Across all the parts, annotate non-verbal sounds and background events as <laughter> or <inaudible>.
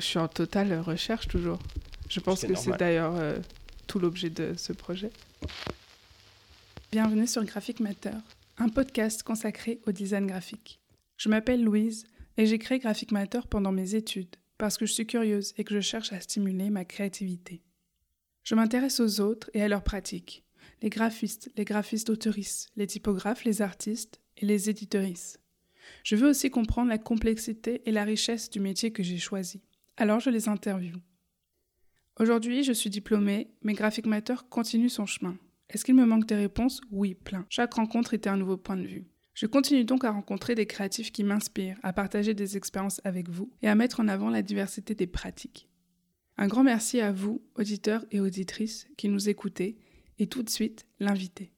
Je suis en totale recherche toujours. Je pense que c'est d'ailleurs euh, tout l'objet de ce projet. Bienvenue sur Graphic Matter, un podcast consacré au design graphique. Je m'appelle Louise et j'ai créé Graphic Matter pendant mes études parce que je suis curieuse et que je cherche à stimuler ma créativité. Je m'intéresse aux autres et à leurs pratiques, les graphistes, les graphistes autoristes, les typographes, les artistes et les éditeuristes. Je veux aussi comprendre la complexité et la richesse du métier que j'ai choisi. Alors je les interviewe. Aujourd'hui, je suis diplômée, mais Graphic Matter continue son chemin. Est-ce qu'il me manque des réponses? Oui, plein. Chaque rencontre était un nouveau point de vue. Je continue donc à rencontrer des créatifs qui m'inspirent, à partager des expériences avec vous et à mettre en avant la diversité des pratiques. Un grand merci à vous, auditeurs et auditrices, qui nous écoutez, et tout de suite, l'invité.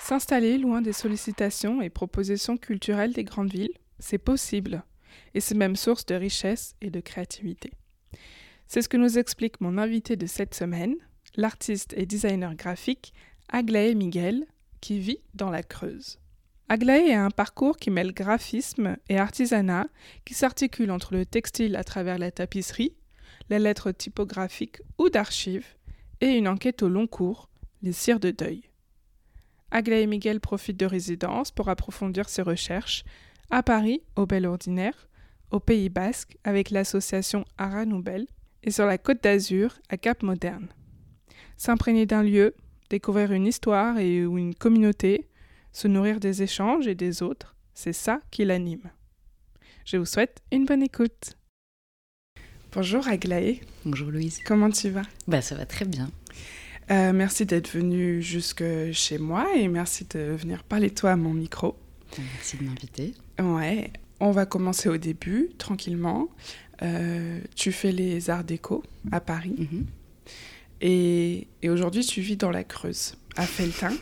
S'installer loin des sollicitations et propositions culturelles des grandes villes, c'est possible, et c'est même source de richesse et de créativité. C'est ce que nous explique mon invité de cette semaine, l'artiste et designer graphique Aglaé Miguel, qui vit dans la Creuse. Aglaé a un parcours qui mêle graphisme et artisanat, qui s'articule entre le textile à travers la tapisserie, les lettres typographiques ou d'archives, et une enquête au long cours, les cires de deuil. Aglaé Miguel profite de résidence pour approfondir ses recherches à Paris, au Bel Ordinaire, au Pays Basque, avec l'association Ara Noubel, et sur la Côte d'Azur, à Cap Moderne. S'imprégner d'un lieu, découvrir une histoire et ou une communauté, se nourrir des échanges et des autres, c'est ça qui l'anime. Je vous souhaite une bonne écoute. Bonjour Aglaé. Bonjour Louise. Comment tu vas? Bah ça va très bien. Euh, merci d'être venu jusque chez moi et merci de venir parler de toi à mon micro. Merci de m'inviter. Ouais, on va commencer au début, tranquillement. Euh, tu fais les arts déco à Paris. Mhm. Et, aujourd'hui, tu vis dans la Creuse, à Feltin.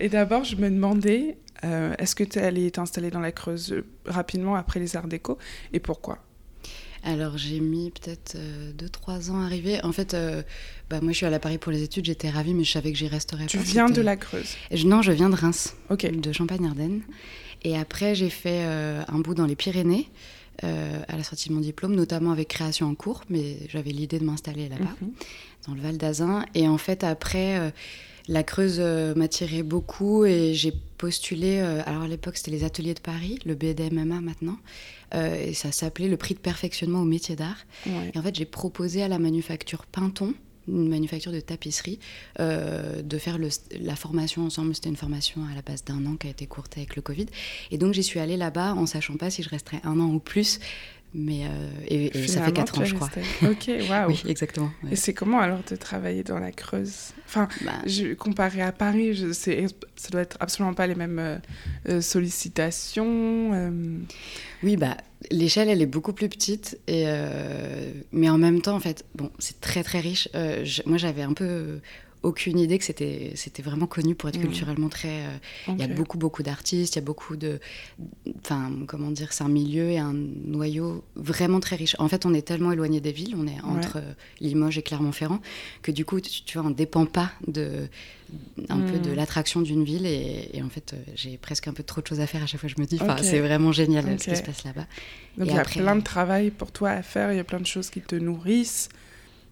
et d'abord, je me demandais, euh, est-ce que tu es allé t'installer dans la Creuse rapidement après les arts déco et pourquoi? Alors j'ai mis peut-être 2-3 ans à arriver. En fait, bah, moi, je suis à Paris pour les études, j'étais ravie, mais je savais que j'y resterais tu pas. Tu viens de la Creuse? Non, je viens de Reims, de Champagne-Ardenne. Et après, j'ai fait euh, un bout dans les Pyrénées, euh, à la sortie de mon diplôme, notamment avec création en cours, mais j'avais l'idée de m'installer là-bas, mhm. dans le Val d'Azun. Et en fait, après, euh, la Creuse m'attirait beaucoup et j'ai postulé. alors à l'époque, c'était les ateliers de Paris, le BDMMA maintenant. et ça s'appelait le prix de perfectionnement au métier d'art. Et en fait, j'ai proposé à la manufacture Pinton une manufacture de tapisserie, euh, de faire la formation ensemble. C'était une formation à la base d'un an qui a été courte avec le Covid. Et donc j'y suis allée là-bas en sachant pas si je resterais un an ou plus. Mais euh, et, ça fait 4 ans, je crois. Ok, <laughs> waouh. oui, exactement. Et c'est comment alors de travailler dans la Creuse? Enfin, bah. je, comparé à Paris, je, ça doit être absolument pas les mêmes euh, sollicitations. Oui, bah l'échelle elle est beaucoup plus petite et mais en même temps en fait bon c'est très très riche. moi j'avais un peu aucune idée que c'était c'était vraiment connu pour être mmh. culturellement très. Euh, il y a beaucoup beaucoup d'artistes, il y a beaucoup de, enfin comment dire, c'est un milieu et un noyau vraiment très riche. En fait, on est tellement éloigné des villes, on est entre euh, Limoges et Clermont-Ferrand, que du coup, tu, vois, on dépend pas de un peu de mmh. l'attraction d'une ville et, en fait, euh, j'ai presque un peu trop de choses à faire à chaque fois. Je me dis, c'est vraiment génial ce qui se passe là-bas. Donc il y a plein de travail pour toi à faire, il y a plein de choses qui te nourrissent.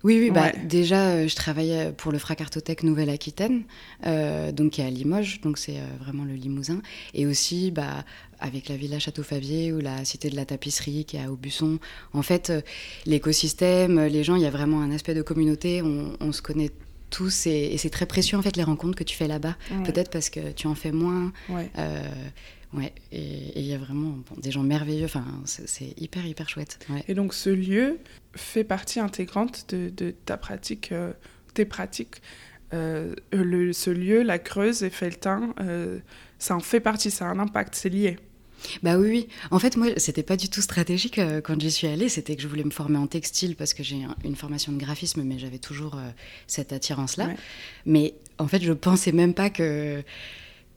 Oui, oui, bah, déjà, euh, je travaillais pour le Fracartothèque Nouvelle-Aquitaine, euh, donc qui est à Limoges, donc c'est euh, vraiment le Limousin. Et aussi, bah, avec la Villa Château-Favier ou la Cité de la Tapisserie qui est à Aubusson. En fait, l'écosystème, les gens, il y a vraiment un aspect de communauté, on, se connaît tous et, c'est très précieux en fait les rencontres que tu fais là-bas. Peut-être parce que tu en fais moins. Ouais, et il y a vraiment des gens merveilleux, enfin, c'est hyper, hyper chouette. Et donc ce lieu fait partie intégrante de, de ta pratique, euh, tes pratiques. Euh, le, ce lieu, la Creuse et Feltin, euh, ça en fait partie, ça a un impact, c'est lié. Bah oui, oui. En fait, moi, c'était pas du tout stratégique quand j'y suis allée. C'était que je voulais me former en textile parce que j'ai une formation de graphisme, mais j'avais toujours cette attirance-là. Mais en fait, je pensais même pas que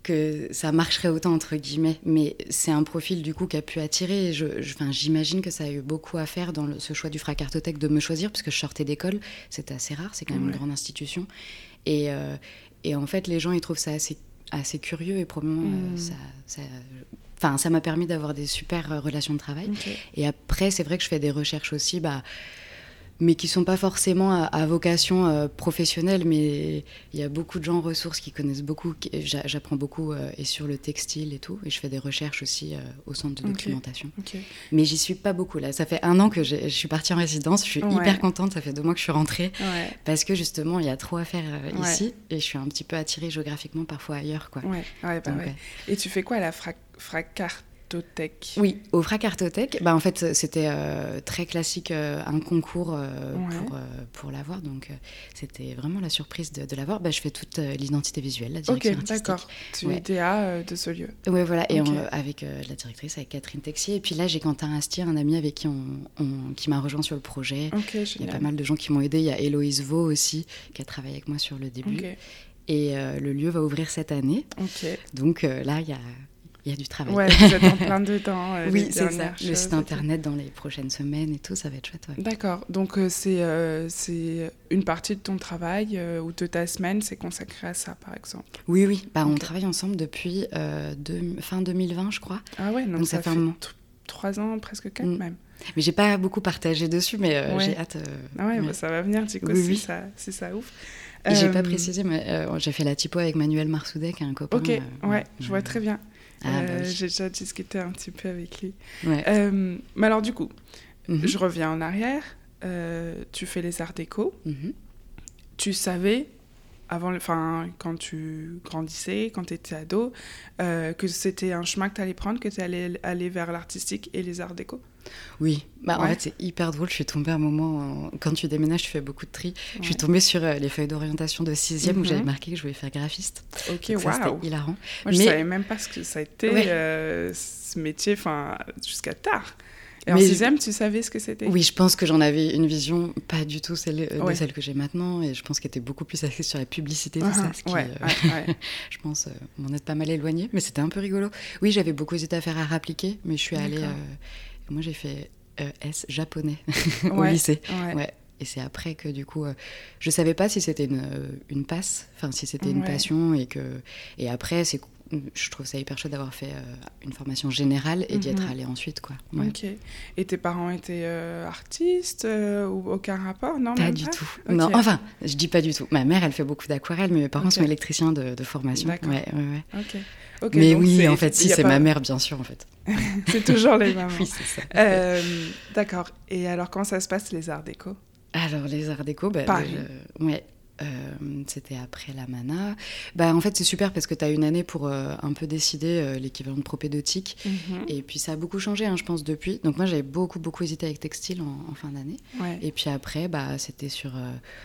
que ça marcherait autant entre guillemets, mais c'est un profil du coup qui a pu attirer. Je, j'imagine que ça a eu beaucoup à faire dans ce choix du Fracartothèque de me choisir, parce que je sortais d'école, c'était assez rare, c'est quand même une grande institution. Et, euh, et, en fait, les gens ils trouvent ça assez, assez curieux et probablement euh, mmh. ça, Enfin, ça m'a permis d'avoir des super relations de travail. Et après, c'est vrai que je fais des recherches aussi. Bah, mais qui sont pas forcément à, vocation euh, professionnelle, mais il y a beaucoup de gens en ressources qui connaissent beaucoup, j'apprends beaucoup euh, et sur le textile et tout, et je fais des recherches aussi euh, au centre de documentation. Mais j'y suis pas beaucoup là, ça fait un an que je suis partie en résidence, je suis hyper contente, ça fait deux mois que je suis rentrée, parce que justement il y a trop à faire ici, et je suis un petit peu attirée géographiquement parfois ailleurs. Quoi. Bah et tu fais quoi à la Fracarte oui, au Fracartothèque, bah, en fait, c'était euh, très classique, euh, un concours euh, pour, pour l'avoir. Donc, c'était vraiment la surprise de, de l'avoir. Bah, je fais toute l'identité visuelle, la direction Ok, d'accord. Tu es DA de ce lieu. Oui, voilà. Et avec la directrice, avec Catherine Texier. Et puis là, j'ai Quentin Astier, un ami avec qui, on, qui m'a rejoint sur le projet. Il y a pas mal de gens qui m'ont aidé. Il y a Héloïse Vaux aussi, qui a travaillé avec moi sur le début. Et le lieu va ouvrir cette année. Donc là, il y a il y a du travail. Ouais, vous êtes en plein <laughs> dedans. Euh, oui, c'est ça. Le site internet dans les prochaines semaines et tout, ça va être chouette. D'accord. Donc, euh, c'est euh, c'est une partie de ton travail ou de ta semaine, c'est consacré à ça, par exemple? Oui, oui. Bah, On travaille ensemble depuis fin 2020, je crois. Ah ouais, donc, ça, fait, trois ans, presque quatre mm. même. Mais j'ai pas beaucoup partagé dessus, mais j'ai hâte. ah ouais, bah, ça va venir, du coup, si, Ça, si ça ouf. J'ai pas précisé, mais j'ai fait la typo avec Manuel Marsoudek, qui est un copain. Ok, ouais, je vois très bien. Ah, bah euh, j'ai déjà discuté un petit peu avec lui. Euh, mais alors, du coup, mhm. je reviens en arrière. Euh, tu fais les arts déco. Mhm. Tu savais, avant, enfin, quand tu grandissais, quand tu étais ado, que c'était un chemin que tu allais prendre, que tu allais aller vers l'artistique et les arts déco? Oui, bah, en fait c'est hyper drôle. Je suis tombée à un moment, quand tu déménages, tu fais beaucoup de tri. Je suis tombée sur euh, les feuilles d'orientation de 6 où j'avais mhm. marqué que je voulais faire graphiste. Ok, waouh. C'était hilarant. Moi, je savais même pas ce que ça a été, euh, ce métier, jusqu'à tard. Et en sixième, tu savais ce que c'était? Oui, je pense que j'en avais une vision pas du tout celle, euh, de celle que j'ai maintenant, et je pense qu'elle était beaucoup plus axée sur la publicité, tout ça, ce qui, <laughs> je pense, m'en est pas mal éloigné, mais c'était un peu rigolo. Oui, j'avais beaucoup hésité à faire à appliquer, mais je suis allée moi, j'ai fait euh, S japonais <laughs> au lycée. Ouais. Et c'est après que du coup, euh, je savais pas si c'était une, euh, une passe, enfin si c'était une passion et que et après c'est je trouve ça hyper chouette d'avoir fait une formation générale et d'y être mhm. allée ensuite quoi. Ok. Et tes parents étaient artistes ou aucun rapport? Non Pas du tout. Non, enfin, je dis pas du tout. Ma mère, elle fait beaucoup d'aquarelle, mais mes parents sont électriciens de, de formation. Ouais, ouais, ouais. Ok mais oui, en fait, si, c'est ma mère, bien sûr, en fait. <laughs> c'est toujours les mamans. <laughs> oui, c'est ça. Euh, d'accord. Et alors, comment ça se passe, les arts déco? Alors, les arts déco, bah, ouais, euh, c'était après la mana. Bah, en fait, c'est super parce que tu as une année pour euh, un peu décider l'équivalent de propédeutique. Mhm. Et puis, ça a beaucoup changé, hein, je pense, depuis. Donc, moi, j'avais beaucoup, beaucoup hésité avec textile en, fin d'année. Et puis après, bah, c'était sur,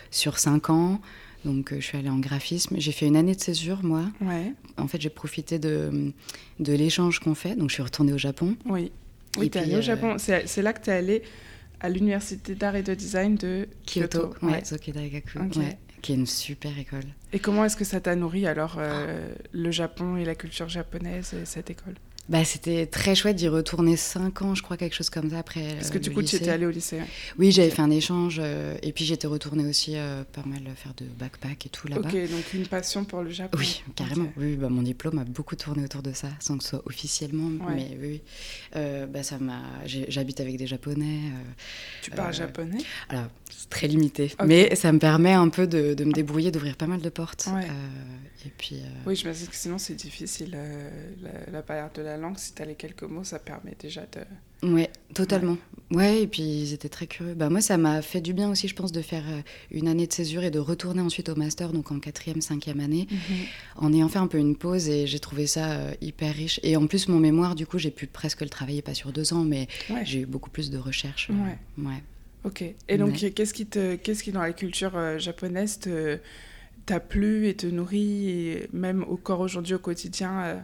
sur cinq ans. Donc, euh, je suis allée en graphisme. J'ai fait une année de césure, moi. Ouais. En fait, j'ai profité de, de l'échange qu'on fait. Donc, je suis retournée au Japon. Oui. Oui, tu es allée au Japon. C'est là que tu es allée à l'université d'art et de design de Kyoto. Kyoto. Ouais, Zoke Daigaku. Qui est une super école. Et comment est-ce que ça t'a nourri alors euh, le Japon et la culture japonaise et cette école? Bah, c'était très chouette d'y retourner 5 ans, je crois, quelque chose comme ça après. Parce que du coup, tu étais allée au lycée Oui, j'avais fait un échange euh, et puis j'étais retournée aussi euh, pas mal faire de backpack et tout là-bas. Ok, donc une passion pour le Japon. Oui, carrément. Oui, bah, mon diplôme a beaucoup tourné autour de ça, sans que ce soit officiellement. Mais oui, euh, bah, ça m'a. J'habite avec des Japonais. tu parles japonais? Alors, c'est très limité, mais ça me permet un peu de, de me débrouiller, d'ouvrir pas mal de portes. Et puis. Oui, je me dis que sinon c'est difficile la, la barrière de la langue, si tu as les quelques mots, ça permet déjà de... Oui, totalement. Ouais. et puis ils étaient très curieux. Bah, moi, ça m'a fait du bien aussi, je pense, de faire euh, une année de césure et de retourner ensuite au master, donc en quatrième, cinquième année, mhm. en ayant fait un peu une pause et j'ai trouvé ça euh, hyper riche. Et en plus, mon mémoire, du coup, j'ai pu presque le travailler, pas sur deux ans, mais j'ai eu beaucoup plus de recherches. Euh, ouais. ouais. Ok. Et donc, qu'est-ce qui, te, qu'est-ce qui, dans la culture japonaise, t'a plu et te nourrit, et même au corps aujourd'hui, au quotidien,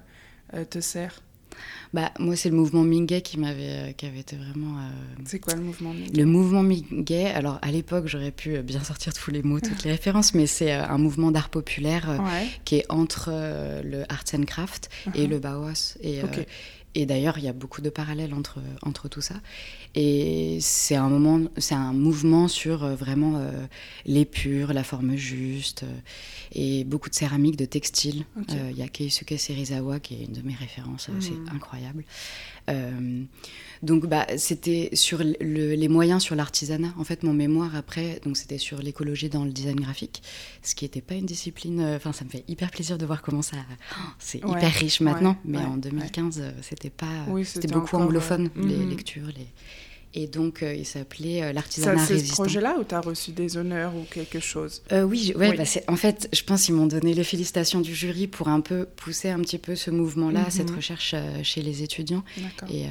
te sert bah, moi, c'est le mouvement Mingay qui m'avait, euh, qui avait été vraiment. Euh, c'est quoi le mouvement Mingay Le mouvement Mingay, alors à l'époque, j'aurais pu euh, bien sortir tous les mots, toutes les <laughs> références, mais c'est un mouvement d'art populaire qui est entre le arts and craft et uh-huh. le Bauhaus. Et, et d'ailleurs, il y a beaucoup de parallèles entre, entre tout ça. Et c'est un moment, c'est un mouvement sur euh, vraiment euh, l'épure, la forme juste, euh, et beaucoup de céramique, de textile. Il y a Keisuke Serizawa qui est une de mes références, c'est hmm. incroyable. Donc, bah, c'était sur les moyens sur l'artisanat. En fait, mon mémoire après, donc c'était sur l'écologie dans le design graphique, ce qui n'était pas une discipline. Enfin, ça me fait hyper plaisir de voir comment ça. c'est hyper riche maintenant, mais en 2015, c'était pas. c'était beaucoup anglophone, les mhm. lectures, les et donc, euh, il s'appelait euh, l'artisanat résistant. C'est ce projet-là où tu as reçu des honneurs ou quelque chose? Euh, Oui, ouais, Bah en fait, je pense qu'ils m'ont donné les félicitations du jury pour un peu pousser un petit peu ce mouvement-là, mhm. cette recherche chez les étudiants. Et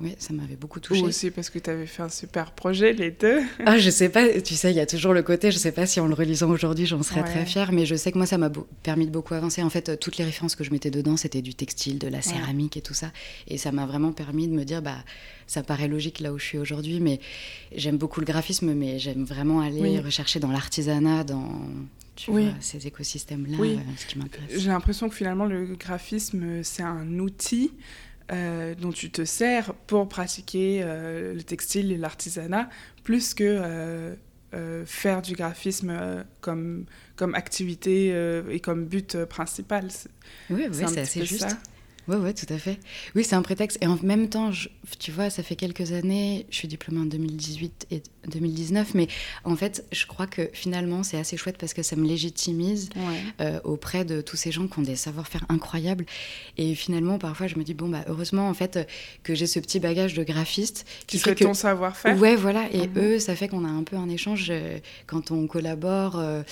ouais, ça m'avait beaucoup touché. Ou aussi parce que tu avais fait un super projet, les deux. <laughs> ah, je sais pas, tu sais, il y a toujours le côté, je sais pas si en le relisant aujourd'hui, j'en serais très fière, mais je sais que moi, ça m'a permis de beaucoup avancer. En fait, toutes les références que je mettais dedans, c'était du textile, de la céramique et tout ça. Et ça m'a vraiment permis de me dire, bah, ça paraît logique là où je suis aujourd'hui, mais j'aime beaucoup le graphisme, mais j'aime vraiment aller rechercher dans l'artisanat, dans ces écosystèmes-là, euh, ce qui m'intéresse. J'ai l'impression que finalement le graphisme, c'est un outil euh, dont tu te sers pour pratiquer euh, le textile et l'artisanat, plus que faire du graphisme comme, comme activité et comme but principal. Oui, oui c'est assez juste. Ça. Oui, ouais, tout à fait. Oui, c'est un prétexte. Et en même temps, tu vois, ça fait quelques années, je suis diplômée en 2018 et 2019, mais en fait, je crois que finalement, c'est assez chouette parce que ça me légitimise euh, auprès de tous ces gens qui ont des savoir-faire incroyables. Et finalement, parfois, je me dis, bon, bah, heureusement, en fait, que j'ai ce petit bagage de graphiste. Qui, fait que ton savoir-faire. Ouais, voilà. Et mhm. eux, ça fait qu'on a un peu un échange euh, quand on collabore. Euh,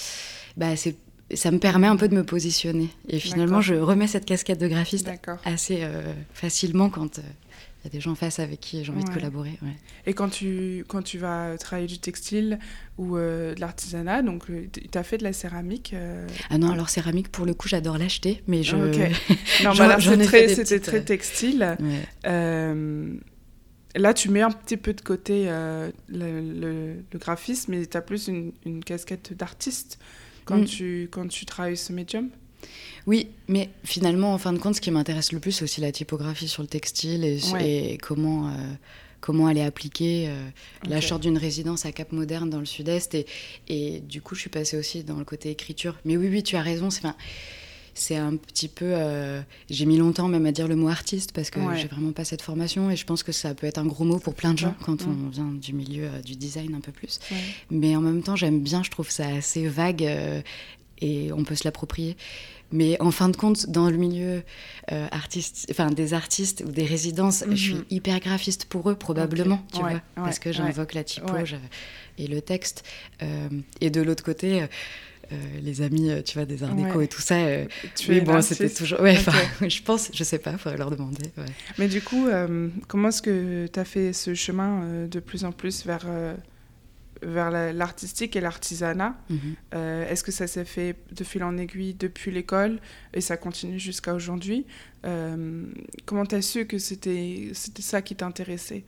bah, c'est ça me permet un peu de me positionner. Et finalement, je remets cette casquette de graphiste assez euh, facilement quand il euh, y a des gens en face avec qui j'ai envie de collaborer. Et quand tu, quand tu vas travailler du textile ou euh, de l'artisanat, donc tu as fait de la céramique Ah non, alors céramique, pour le coup, j'adore l'acheter, mais je... <laughs> non, bah c'était très, textile. Là, tu mets un petit peu de côté le, graphisme, mais tu as plus une, une casquette d'artiste quand, mm. tu, quand tu travailles ce médium? Oui, mais finalement, en fin de compte, ce qui m'intéresse le plus, c'est aussi la typographie sur le textile et, comment, euh, comment elle est appliquée. Euh, Là, je d'une résidence à Cap Moderne dans le sud-est et, et, du coup, je suis passée aussi dans le côté écriture. Mais oui, oui, tu as raison. C'est, c'est un petit peu. Euh, j'ai mis longtemps même à dire le mot artiste parce que j'ai vraiment pas cette formation et je pense que ça peut être un gros mot pour plein de gens quand on vient du milieu euh, du design un peu plus. Mais en même temps, j'aime bien, je trouve ça assez vague euh, et on peut se l'approprier. Mais en fin de compte, dans le milieu artiste, enfin des artistes ou des résidences, je suis mhm. hyper graphiste pour eux probablement, tu vois, parce que j'invoque la typo et le texte. et de l'autre côté les amis, euh, tu vois, des arts déco et tout ça. Euh, tu oui, bon, c'était toujours. Ouais, <laughs> je pense, je sais pas, il faudrait leur demander. Mais du coup, comment est-ce que tu as fait ce chemin de plus en plus vers, vers l'artistique et l'artisanat? Mhm. Est-ce que ça s'est fait de fil en aiguille depuis l'école et ça continue jusqu'à aujourd'hui? Comment tu as su que c'était ça qui t'intéressait?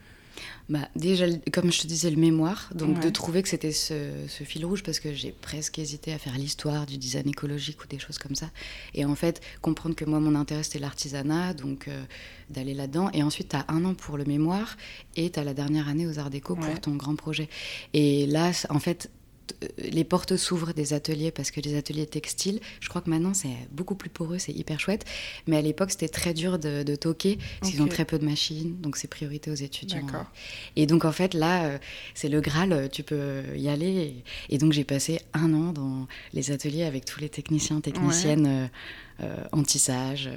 Bah, Déjà, comme je te disais, le mémoire. Donc, de trouver que c'était ce, fil rouge, parce que j'ai presque hésité à faire l'histoire du design écologique ou des choses comme ça. Et en fait, comprendre que moi, mon intérêt, c'était l'artisanat, donc euh, d'aller là-dedans. Et ensuite, tu as un an pour le mémoire et tu as la dernière année aux Arts Déco pour ton grand projet. Et là, en fait, les portes s'ouvrent des ateliers parce que les ateliers textiles, je crois que maintenant c'est beaucoup plus poreux, c'est hyper chouette. Mais à l'époque c'était très dur de, toquer parce qu'ils ont très peu de machines, donc c'est priorité aux étudiants. Et donc en fait là euh, c'est le Graal, euh, tu peux y aller. Et, donc j'ai passé un an dans les ateliers avec tous les techniciens, techniciennes. Euh, en tissage,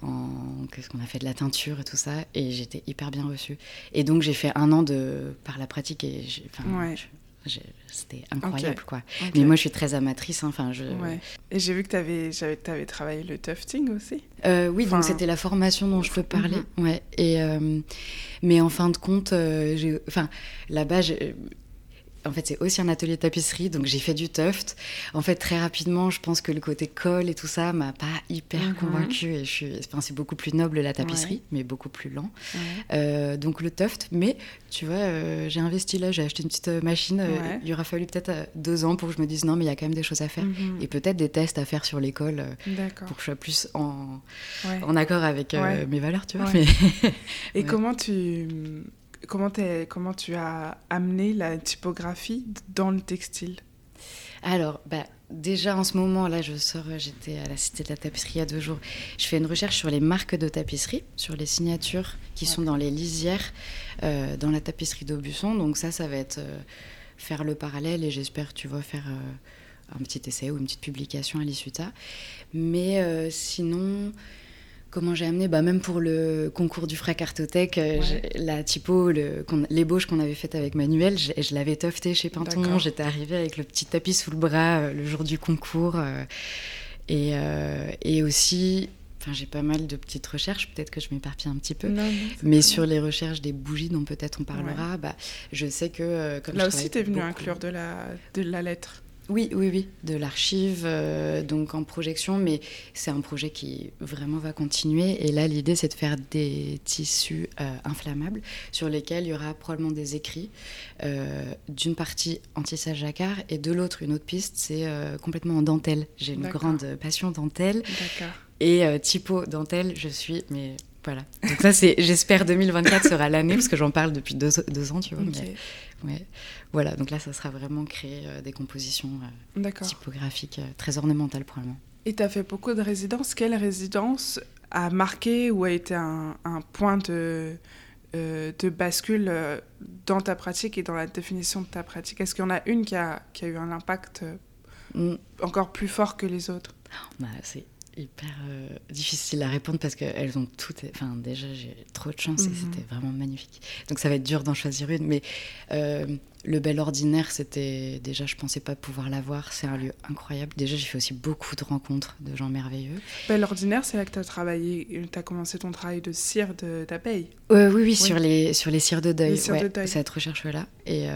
en qu'est-ce qu'on a fait de la teinture et tout ça, et j'étais hyper bien reçue. Et donc j'ai fait un an de par la pratique et c'était incroyable, quoi. Mais moi, je suis très amatrice. Hein, enfin, je... Et j'ai vu que tu avais, avais, travaillé le tufting aussi. Euh, oui, donc c'était la formation dont je peux parler. Mhm. Ouais. Et, euh, mais en fin de compte, euh, enfin, là-bas, en fait, c'est aussi un atelier de tapisserie, donc j'ai fait du tuft. En fait, très rapidement, je pense que le côté colle et tout ça m'a pas hyper mhm. convaincue. Et je suis, enfin, c'est beaucoup plus noble la tapisserie, mais beaucoup plus lent. Euh, donc le tuft, mais tu vois, euh, j'ai investi là, j'ai acheté une petite euh, machine. il aura fallu peut-être deux ans pour que je me dise non, mais il y a quand même des choses à faire. Mhm. Et peut-être des tests à faire sur l'école pour que je sois plus en, en accord avec mes valeurs, tu vois. et <laughs> comment tu comment, comment tu as amené la typographie dans le textile? Alors, bah, déjà en ce moment, là, je sors, j'étais à la Cité de la Tapisserie il y a deux jours. Je fais une recherche sur les marques de tapisserie, sur les signatures qui sont dans les lisières, euh, dans la tapisserie d'Aubusson. Donc ça, ça va être euh, faire le parallèle et j'espère, tu vois, faire euh, un petit essai ou une petite publication à l'issue. Mais sinon Comment j'ai amené bah, Même pour le concours du Fra Cartothèque, euh, la typo, l'ébauche qu'on avait faite avec Manuel, je, je l'avais tofté chez Pinton. J'étais arrivée avec le petit tapis sous le bras euh, le jour du concours. Euh, et, et, aussi, j'ai pas mal de petites recherches, peut-être que je m'éparpille un petit peu, mais sur les recherches des bougies dont peut-être on parlera, bah, je sais que... Comme Là aussi, tu es venu inclure de la, de la lettre. Oui, oui, oui, de l'archive, euh, donc en projection, mais c'est un projet qui vraiment va continuer. Et là, l'idée, c'est de faire des tissus euh, inflammables sur lesquels il y aura probablement des écrits, euh, d'une partie en tissage jacquard et de l'autre, une autre piste, c'est complètement en dentelle. J'ai une grande passion dentelle. Et typo dentelle, je suis, mais voilà. Donc ça, c'est, j'espère 2024 sera l'année parce que j'en parle depuis deux, ans, tu vois. ouais. Voilà, donc là, ça sera vraiment créer euh, des compositions euh, typographiques euh, très ornementales probablement. Et tu as fait beaucoup de résidences. Quelle résidence a marqué ou a été un, point de, de bascule dans ta pratique et dans la définition de ta pratique? Est-ce qu'il y en a une qui a, qui a eu un impact mm. encore plus fort que les autres? Bah, C'est hyper euh, difficile à répondre parce qu'elles ont toutes. Enfin, déjà, j'ai trop de chance et mhm. c'était vraiment magnifique. Donc, ça va être dur d'en choisir une. Mais euh, le Bel Ordinaire, c'était. Déjà, je pensais pas pouvoir l'avoir. C'est un lieu incroyable. Déjà, j'ai fait aussi beaucoup de rencontres de gens merveilleux. Bel Ordinaire, c'est là que tu as travaillé. Tu as commencé ton travail de cire d'abeille. Euh, oui, oui, sur les, sur les cires de deuil. Ouais, cette recherche-là. Et.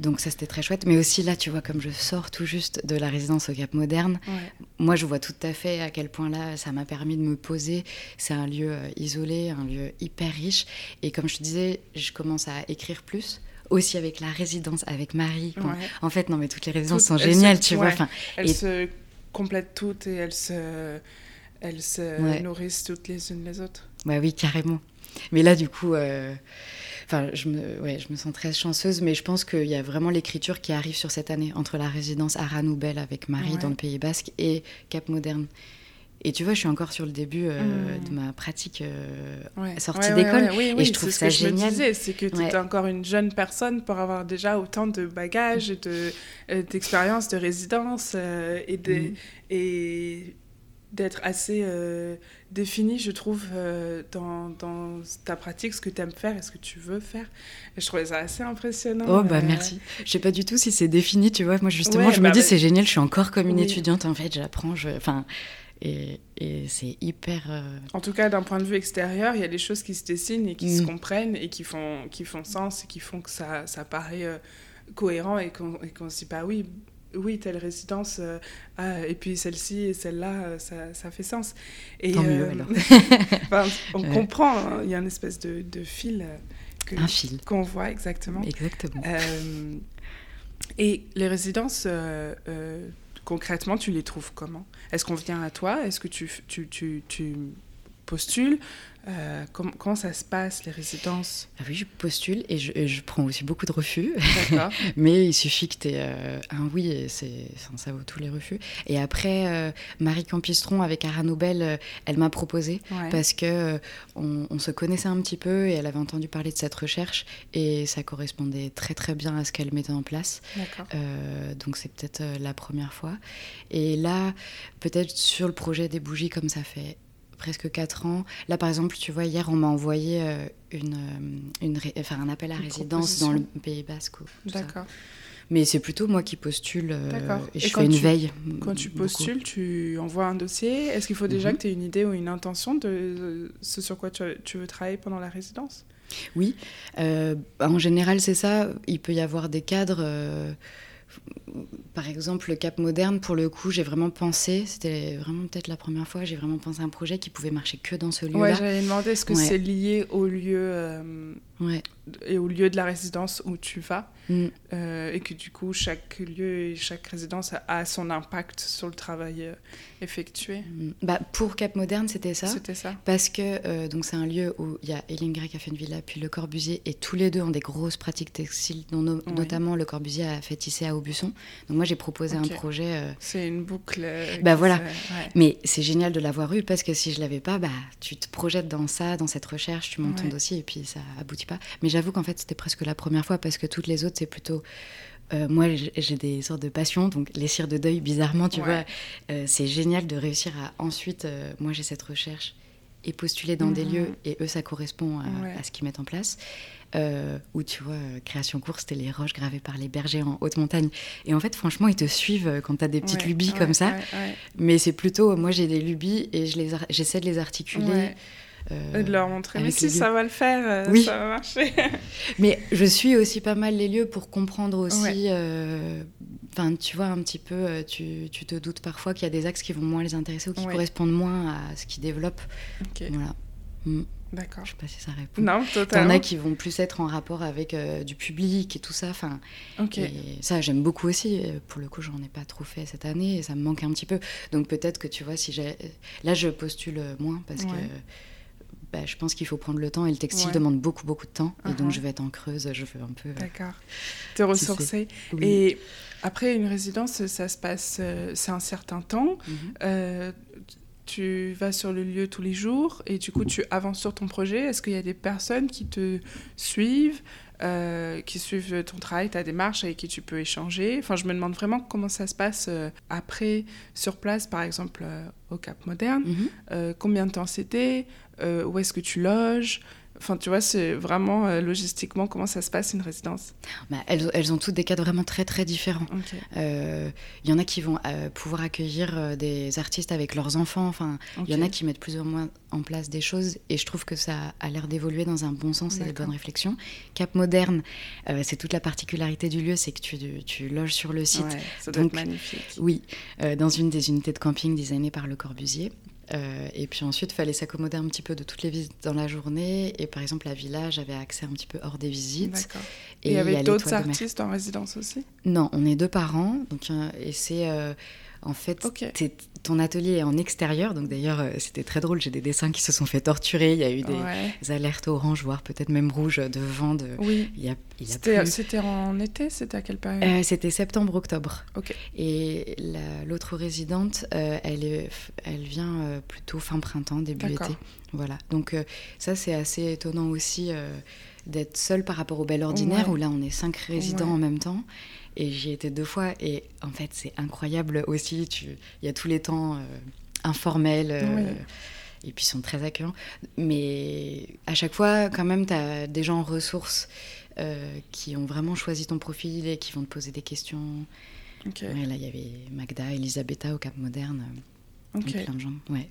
Donc ça, c'était très chouette. Mais aussi là, tu vois, comme je sors tout juste de la résidence au Cap Moderne, moi, je vois tout à fait à quel point là, ça m'a permis de me poser. C'est un lieu euh, isolé, un lieu hyper riche. Et comme je te disais, je commence à écrire plus aussi avec la résidence, avec Marie. En fait, non, mais toutes les résidences sont géniales, tu vois. Enfin, elles se complètent toutes et elles se, elles se nourrissent toutes les unes les autres. Bah oui, carrément. Mais là, du coup, euh, Enfin, je me, ouais, je me sens très chanceuse, mais je pense qu'il y a vraiment l'écriture qui arrive sur cette année, entre la résidence Aranoubel avec Marie dans le Pays Basque et Cap Moderne. Et tu vois, je suis encore sur le début euh, mmh. de ma pratique euh, sortie d'école. et je trouve ça ce que génial. C'est que tu es encore une jeune personne pour avoir déjà autant de bagages, de, euh, d'expérience, de résidence et, de, mmh. et d'être assez euh, défini, je trouve, euh, dans, dans, ta pratique, ce que tu aimes faire et ce que tu veux faire. Et je trouvais ça assez impressionnant. Oh, bah euh. merci. Je sais pas du tout si c'est défini, tu vois. Moi, justement, je me bah, dis, c'est génial, je suis encore comme une étudiante, en fait, j'apprends. Je... Enfin, et, et c'est hyper. En tout cas, d'un point de vue extérieur, il y a des choses qui se dessinent et qui se mm. comprennent et qui font, qui font sens et qui font que ça, ça paraît cohérent et qu'on se dit, bah oui, oui, telle résidence, euh, ah, et puis celle-ci et celle-là, euh, ça, fait sens. Et, Tant mieux, euh, <laughs> on comprend, hein, il y a une espèce de, fil. Que, Un fil. Qu'on voit exactement. Exactement. et les résidences, concrètement, tu les trouves comment? Est-ce qu'on vient à toi? Est-ce que tu, tu, tu, tu postules euh, comment, ça se passe, les résidences? Ah Oui, je postule et je, prends aussi beaucoup de refus. <laughs> Mais il suffit que tu aies euh, un oui et ça vaut tous les refus. Et après, euh, Marie Campistron avec Ara Nobel, elle m'a proposé parce que on, se connaissait un petit peu et elle avait entendu parler de cette recherche et ça correspondait très très bien à ce qu'elle mettait en place. donc c'est peut-être la première fois. Et là, peut-être sur le projet des bougies, comme ça fait presque 4 ans. Là, par exemple, tu vois, hier, on m'a envoyé euh, une, euh, une enfin, un appel à résidence dans le Pays Basque. D'accord. Mais c'est plutôt moi qui postule et, je fais une veille. Quand tu postules, tu envoies un dossier. Est-ce qu'il faut déjà mhm. que tu aies une idée ou une intention de ce sur quoi tu veux travailler pendant la résidence? Oui, en général c'est ça. Il peut y avoir des cadres par exemple, le Cap Moderne, pour le coup, j'ai vraiment pensé, c'était vraiment peut-être la première fois, j'ai vraiment pensé à un projet qui pouvait marcher que dans ce lieu-là. Ouais, j'allais demander, est-ce que c'est lié au lieu euh, ouais. Et au lieu de la résidence où tu vas mm. euh, et que du coup, chaque lieu et chaque résidence a, son impact sur le travail euh, effectué mm. bah, Pour Cap Moderne, c'était ça. C'était ça. Parce que donc c'est un lieu où il y a Elingra qui a fait une villa, puis Le Corbusier, et tous les deux ont des grosses pratiques textiles, dont notamment Le Corbusier a fait tisser à Aubusson. Donc moi, j'ai proposé un projet. Euh, c'est une boucle. Euh, bah voilà. Mais c'est génial de l'avoir eu parce que si je l'avais pas, bah tu te projettes dans ça, dans cette recherche, tu montes ton dossier et puis ça aboutit pas. Mais j'avoue qu'en fait, c'était presque la première fois parce que toutes les autres, c'est plutôt. Euh, moi, j'ai des sortes de passions, donc les cires de deuil, bizarrement, tu vois, c'est génial de réussir à ensuite. moi, j'ai cette recherche et postuler dans des mhm. lieux et eux, ça correspond à, à ce qu'ils mettent en place. Euh, où tu vois, euh, création course, c'était les roches gravées par les bergers en haute montagne. Et en fait, franchement, ils te suivent euh, quand tu as des petites lubies comme ça. Mais c'est plutôt, moi j'ai des lubies et j'essaie de les articuler. Et de leur montrer, mais si ça va le faire, oui. ça va marcher. <laughs> mais je suis aussi pas mal les lieux pour comprendre aussi. Enfin, tu vois, un petit peu, tu, tu te doutes parfois qu'il y a des axes qui vont moins les intéresser ou qui correspondent moins à ce qu'ils développent. Voilà. Mm. D'accord. Je sais pas si ça répond. Non, totalement. en a qui vont plus être en rapport avec euh, du public et tout ça. Enfin, ça, j'aime beaucoup aussi. Pour le coup, j'en ai pas trop fait cette année et ça me manque un petit peu. Donc peut-être que tu vois, si j'ai. Là, je postule moins parce que. Bah, je pense qu'il faut prendre le temps et le textile demande beaucoup beaucoup de temps et donc uh-huh. je vais être en creuse, je veux un peu. Euh, D'accord. <laughs> Te ressourcer. Et après une résidence, ça se passe, euh, c'est un certain temps. Mm-hmm tu vas sur le lieu tous les jours et du coup tu avances sur ton projet. Est-ce qu'il y a des personnes qui te suivent, euh, qui suivent ton travail, ta démarche, avec qui tu peux échanger? Enfin, je me demande vraiment comment ça se passe euh, après, sur place, par exemple euh, au Cap Moderne. Mhm. combien de temps c'était? Où est-ce que tu loges Enfin, tu vois, c'est vraiment euh, logistiquement comment ça se passe une résidence. Bah, elles, elles, ont toutes des cadres vraiment très très différents. Il euh, y en a qui vont euh, pouvoir accueillir des artistes avec leurs enfants. Enfin, il y en a qui mettent plus ou moins en place des choses et je trouve que ça a l'air d'évoluer dans un bon sens et des bonnes réflexions. Cap Moderne, c'est toute la particularité du lieu, c'est que tu, tu, loges sur le site. ça doit être magnifique. Oui, dans une des unités de camping designées par Le Corbusier. Euh, et puis ensuite, il fallait s'accommoder un petit peu de toutes les visites dans la journée. Et par exemple, la villa, j'avais accès un petit peu hors des visites. Et, il y avait d'autres artistes en résidence aussi? Non, on est deux parents. Donc, et c'est euh, en fait, ton atelier est en extérieur, donc d'ailleurs euh, c'était très drôle, j'ai des dessins qui se sont fait torturer, il y a eu des, alertes orange, voire peut-être même rouge de vent. De... Oui. C'était en été, c'était à quelle période? Euh, C'était septembre-octobre. Et l'autre résidente, euh, elle, elle vient plutôt fin printemps, début été. Voilà, donc ça c'est assez étonnant aussi d'être seule par rapport au bel ordinaire, où là on est cinq résidents en même temps. Et j'y étais deux fois. Et en fait, c'est incroyable aussi. Il y a tous les temps euh, informels. Euh, et puis, ils sont très accueillants. Mais à chaque fois, quand même, tu as des gens en ressources euh, qui ont vraiment choisi ton profil et qui vont te poser des questions. là, il y avait Magda, Elisabetta au Cap Moderne. Plein de gens. Ouais.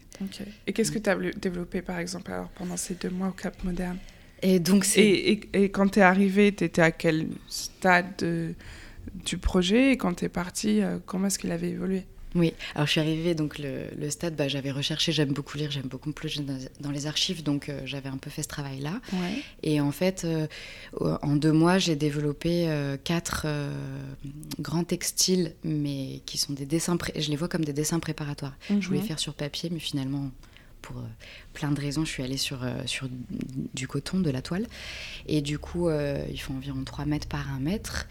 Et qu'est-ce que tu as développé, par exemple, alors, pendant ces deux mois au Cap Moderne? Et, donc, et, et, quand tu es arrivé, tu étais à quel stade de du projet et quand tu es parti, euh, comment est-ce qu'il avait évolué? Oui, alors je suis arrivée, donc le, stade, bah, j'avais recherché, j'aime beaucoup lire, j'aime beaucoup me plonger dans, les archives, donc euh, j'avais un peu fait ce travail-là. Et en fait, euh, en deux mois, j'ai développé quatre grands textiles, mais qui sont des dessins, je les vois comme des dessins préparatoires. Je voulais mhm. faire sur papier, mais finalement, pour euh, plein de raisons, je suis allée sur, euh, sur du coton, de la toile. Et du coup, euh, ils font environ 3 mètres par 1 mètre.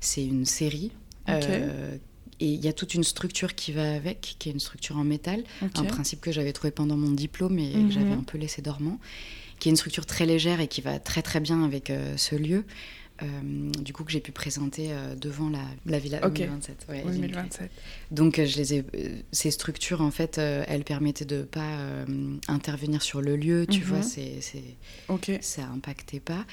C'est une série. et il y a toute une structure qui va avec, qui est une structure en métal, un principe que j'avais trouvé pendant mon diplôme et que j'avais mhm. un peu laissé dormant, qui est une structure très légère et qui va très très bien avec ce lieu. euh, du coup que j'ai pu présenter euh, devant la, la Villa 2027. 2027. Donc je les ai, ces structures en fait, elles permettaient de pas intervenir sur le lieu, tu vois, mhm. c'est, ok ça impactait pas.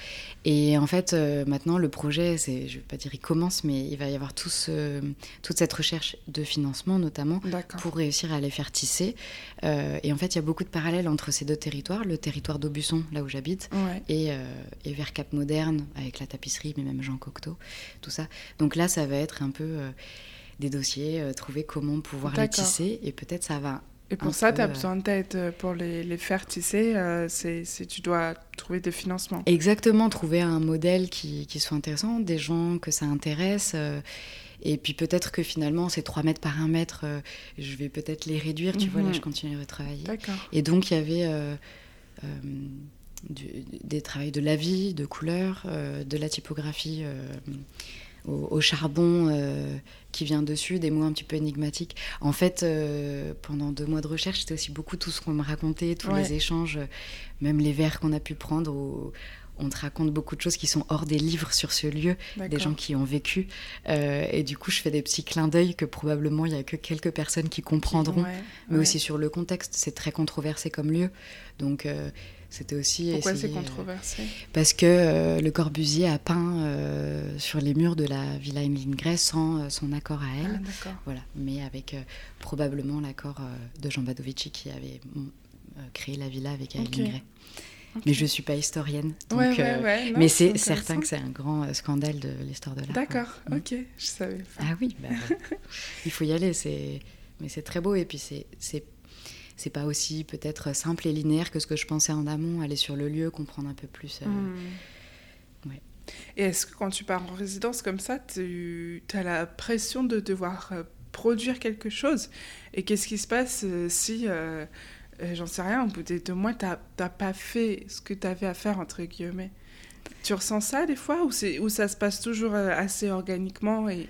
Et en fait maintenant le projet, c'est, je vais pas dire il commence, mais il va y avoir tout ce, toute cette recherche de financement notamment pour réussir à les faire tisser. et en fait il y a beaucoup de parallèles entre ces deux territoires, le territoire d'Aubusson là où j'habite et, et vers Cap Moderne avec la tapisserie mais même Jean Cocteau, tout ça. Donc là, ça va être un peu euh, des dossiers, euh, trouver comment pouvoir les tisser, et peut-être ça va et pour ça, tu as euh, besoin d'aide pour les, les, faire tisser. c'est, tu dois trouver des financements. Exactement, trouver un modèle qui, qui soit intéressant, des gens que ça intéresse. et puis peut-être que finalement, ces 3 mètres par 1 mètre, je vais peut-être les réduire. Tu vois, là, mhm. je continue à retravailler. Et donc, il y avait des travaux de la vie, de couleur, euh, de la typographie euh, au, charbon euh, qui vient dessus, des mots un petit peu énigmatiques. En fait, pendant deux mois de recherche, c'était aussi beaucoup tout ce qu'on me racontait, tous les échanges, même les vers qu'on a pu prendre. Où on te raconte beaucoup de choses qui sont hors des livres sur ce lieu, des gens qui ont vécu. et du coup, je fais des petits clins d'œil que probablement il n'y a que quelques personnes qui comprendront, mais aussi sur le contexte. C'est très controversé comme lieu. Donc, c'était aussi. Pourquoi c'est controversé Parce que euh, Le Corbusier a peint euh, sur les murs de la Villa Ingres sans euh, son accord à elle. Ah, voilà, mais avec probablement l'accord de Jean Badovici qui avait créé la villa avec okay. Mais je ne suis pas historienne. Donc, mais c'est certain que c'est un grand scandale de l'histoire de l'art. D'accord, mm. ok, je savais pas. Ah oui, bah, <laughs> il faut y aller. Mais c'est très beau et puis c'est c'est pas aussi peut-être simple et linéaire que ce que je pensais en amont, aller sur le lieu, comprendre un peu plus. Euh, hmm. Et est-ce que quand tu pars en résidence comme ça, tu as la pression de devoir euh, produire quelque chose? Et qu'est-ce qui se passe euh, si, j'en sais rien, au bout des deux mois, tu n'as pas fait ce que tu avais à faire, entre guillemets? Tu ressens ça des fois ou, ou ça se passe toujours assez organiquement et,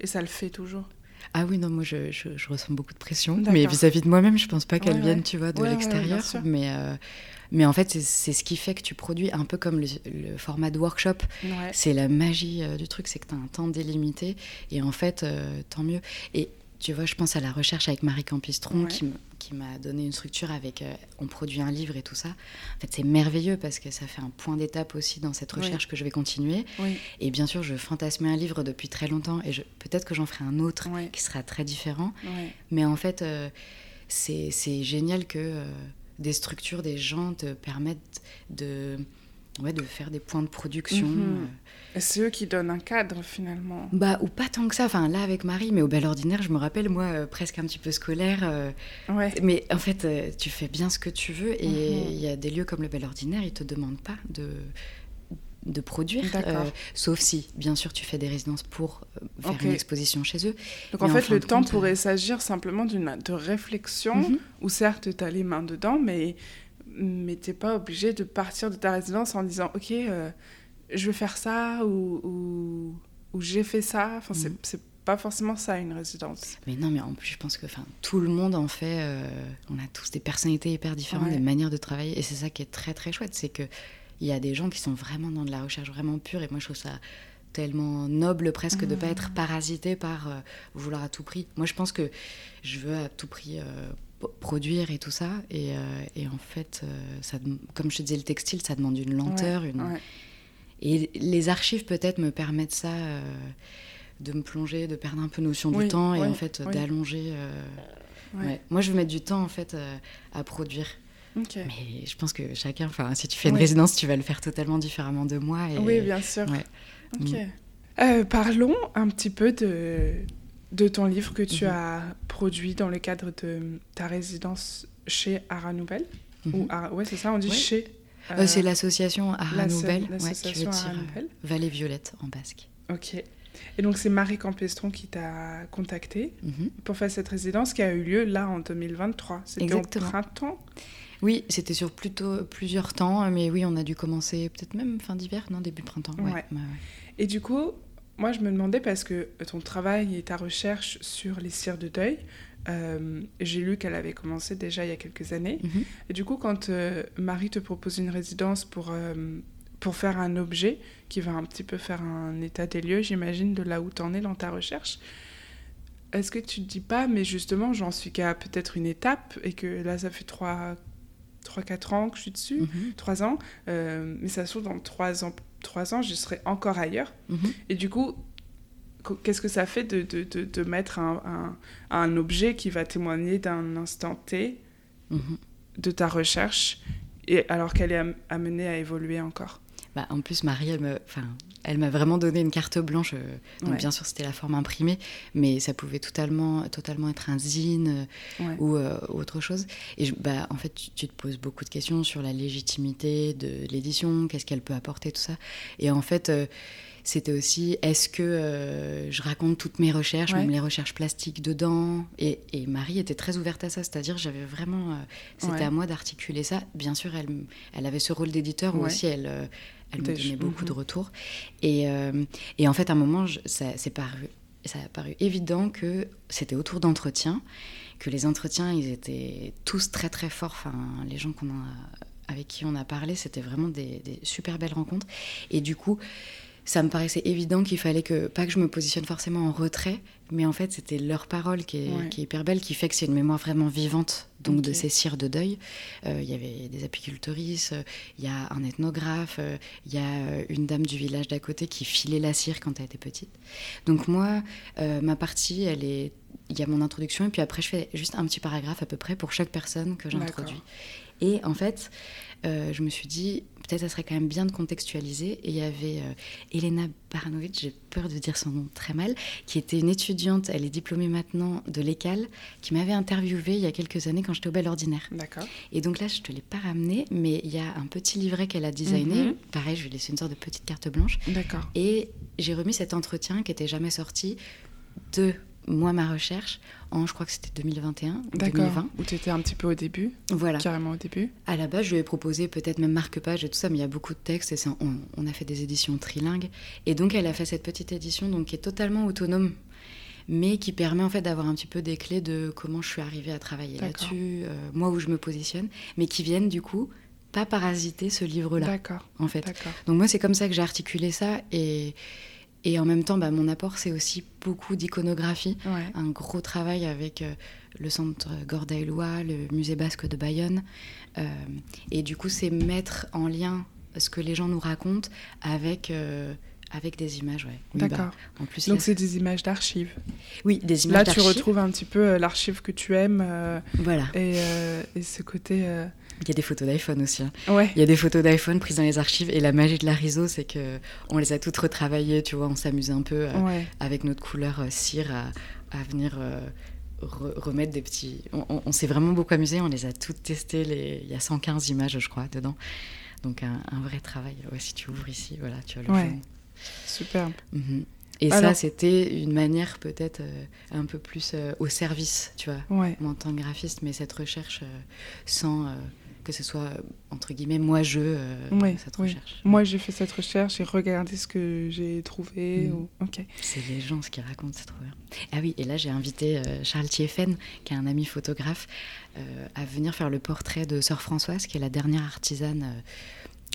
et ça le fait toujours? Ah oui, non, moi je, je, ressens beaucoup de pression. Mais vis-à-vis de moi-même, je pense pas qu'elle vienne, tu vois, de l'extérieur. mais, euh, mais en fait, c'est ce qui fait que tu produis un peu comme le, format de workshop. C'est la magie euh, du truc, c'est que tu as un temps délimité. Et en fait, euh, tant mieux. Et tu vois, je pense à la recherche avec Marie Campistron qui m'a donné une structure avec euh, on produit un livre et tout ça. En fait, c'est merveilleux parce que ça fait un point d'étape aussi dans cette recherche que je vais continuer. Et bien sûr, je fantasmais un livre depuis très longtemps et peut-être que j'en ferai un autre qui sera très différent. Mais en fait, euh, c'est génial que euh, des structures, des gens te permettent de faire des points de production. Mhm. C'est eux qui donnent un cadre finalement. Bah, ou pas tant que ça. Enfin, là, avec Marie, mais au bel ordinaire, je me rappelle, moi, euh, presque un petit peu scolaire. Euh, ouais. Mais en fait, euh, tu fais bien ce que tu veux. Et mhm. il y a des lieux comme le bel ordinaire, ils te demandent pas de de produire, sauf si, bien sûr, tu fais des résidences pour faire une exposition chez eux. Donc en fait, le temps pourrait s'agir simplement d'une de réflexion, mhm. où certes, tu as les mains dedans, mais mais t'es pas obligé de partir de ta résidence en disant ok euh, je veux faire ça ou, ou, j'ai fait ça enfin mm. c'est pas forcément ça une résidence mais non mais en plus je pense que enfin tout le monde en fait euh, on a tous des personnalités hyper différentes des manières de travailler et c'est ça qui est très très chouette c'est que il y a des gens qui sont vraiment dans de la recherche vraiment pure et moi je trouve ça tellement noble presque de de pas mm. être parasité par euh, vouloir à tout prix moi je pense que je veux à tout prix produire et tout ça. Et, euh, et en fait, euh, ça, comme je te disais, le textile, ça demande une lenteur. une... Et les archives, peut-être, me permettent ça, euh, de me plonger, de perdre un peu notion du temps et en fait, d'allonger. Moi, je veux mettre du temps, en fait, à produire. Mais je pense que chacun, enfin, si tu fais une résidence, tu vas le faire totalement différemment de moi. Et... Oui, bien sûr. Mm. parlons un petit peu de, de ton livre que tu mhm. as produit dans le cadre de ta résidence chez Ara Nouvelle. Ou mhm. ouais, c'est ça, on dit chez. Euh, c'est l'association Ara Nouvelle, qui veut dire Vallée Violette en basque. Ok. Et donc c'est Marie Campestron qui t'a contacté mhm. pour faire cette résidence qui a eu lieu là en 2023. C'était au printemps Oui, c'était sur plutôt plusieurs temps, mais oui, on a dû commencer peut-être même fin d'hiver, non, début printemps. Ouais. Et du coup, moi, je me demandais parce que ton travail et ta recherche sur les cires de deuil, euh, j'ai lu qu'elle avait commencé déjà il y a quelques années. Mhm. Et du coup, quand euh, Marie te propose une résidence pour, euh, pour faire un objet qui va un petit peu faire un état des lieux, j'imagine, de là où tu en es dans ta recherche. Est-ce que tu te dis pas, mais justement, j'en suis qu'à peut-être une étape et que là, ça fait 3, 3-4 ans que je suis dessus, 3 mhm. ans, mais ça se trouve, dans 3 ans, 3 ans, je serai encore ailleurs. Mhm. Et du coup, qu'est-ce que ça fait de, de, de, mettre un, un, un, objet qui va témoigner d'un instant T mhm. de ta recherche, et alors qu'elle est amenée à évoluer encore? Bah, En plus, Marie, elle me, elle m'a vraiment donné une carte blanche. Euh, donc, bien sûr, c'était la forme imprimée, mais ça pouvait totalement, totalement être un zine euh, ou euh, autre chose. Et bah, en fait, tu, te poses beaucoup de questions sur la légitimité de l'édition, qu'est-ce qu'elle peut apporter, tout ça. Et en fait, c'était aussi est-ce que je raconte toutes mes recherches, même les recherches plastiques dedans? Et, Marie était très ouverte à ça, c'est-à-dire j'avais vraiment, c'était à moi d'articuler ça. Bien sûr, elle, elle avait ce rôle d'éditeur où aussi elle elle me donnait beaucoup de mhm. retours. Et, euh, et, en fait, à un moment, ça, paru, ça a paru évident que c'était autour d'entretiens, que les entretiens, ils étaient tous très très forts. Enfin, les gens qu'on a, avec qui on a parlé, c'était vraiment des, des, super belles rencontres. Et du coup, ça me paraissait évident qu'il fallait que, pas que je me positionne forcément en retrait, mais en fait, c'était leur parole qui est, qui est, hyper belle, qui fait que c'est une mémoire vraiment vivante donc de ces cires de deuil. Euh, il y avait des apicultrices, il y a un ethnographe, euh, il y a une dame du village d'à côté qui filait la cire quand elle était petite. Donc moi, euh, ma partie, elle est, il y a mon introduction et puis après je fais juste un petit paragraphe à peu près pour chaque personne que j'introduis. Et en fait, euh, je me suis dit, peut-être ça serait quand même bien de contextualiser. Et il y avait euh, Elena Baranovic, j'ai peur de dire son nom très mal, qui était une étudiante, elle est diplômée maintenant de l'ECAL, qui m'avait interviewée il y a quelques années quand j'étais au Bel Ordinaire. D'accord. Et donc là, je ne te l'ai pas ramené, mais il y a un petit livret qu'elle a designé. Mhm. Pareil, je lui ai laissé une sorte de petite carte blanche. D'accord. Et j'ai remis cet entretien qui n'était jamais sorti de moi, ma recherche, en, je crois que c'était 2021, 2020. Où tu étais un petit peu au début. Voilà. Carrément au début. À la base, je lui ai proposé peut-être même marque-page et tout ça, mais il y a beaucoup de textes et on, a fait des éditions trilingues. Et donc, elle a fait cette petite édition donc, qui est totalement autonome, mais qui permet en fait d'avoir un petit peu des clés de comment je suis arrivée à travailler là-dessus, euh, moi où je me positionne, mais qui viennent du coup pas parasiter ce livre-là. D'accord. En fait. Donc, moi, c'est comme ça que j'ai articulé ça et. Et en même temps, bah, mon apport, c'est aussi beaucoup d'iconographie. Un gros travail avec euh, le centre Gordaïlois, le musée basque de Bayonne. Euh, et du coup, c'est mettre en lien ce que les gens nous racontent avec, euh, avec des images. Ouais. D'accord. Bah, plus, Donc, c'est des images d'archives. Oui, des images d'archives. Là, tu retrouves un petit peu l'archive que tu aimes. voilà. Et, et, ce côté il y a des photos d'iPhone aussi. Hein. Ouais. Il y a des photos d'iPhone prises dans les archives. Et la magie de la RISO, c'est que on les a toutes retravaillées, tu vois. On s'amuse un peu euh, avec notre couleur euh, cire à, venir euh, remettre des petits. On, s'est vraiment beaucoup amusé. On les a toutes testées. Les... Il y a 115 images, je crois, dedans. Donc un, vrai travail. Ouais, si tu ouvres ici, voilà, tu as le ouais. Superbe. Mhm. Et ça, c'était une manière peut-être un peu plus au service, tu vois, ouais. en tant que graphiste, mais cette recherche sans que ce soit entre guillemets moi je euh, cette recherche. Moi j'ai fait cette recherche et regardé ce que j'ai trouvé. Mm. Ok. C'est les gens ce qu'ils racontent, c'est trop bien. Ah oui, et là j'ai invité euh, Charles Thieffen, qui est un ami photographe, euh, à venir faire le portrait de Sœur Françoise, qui est la dernière artisane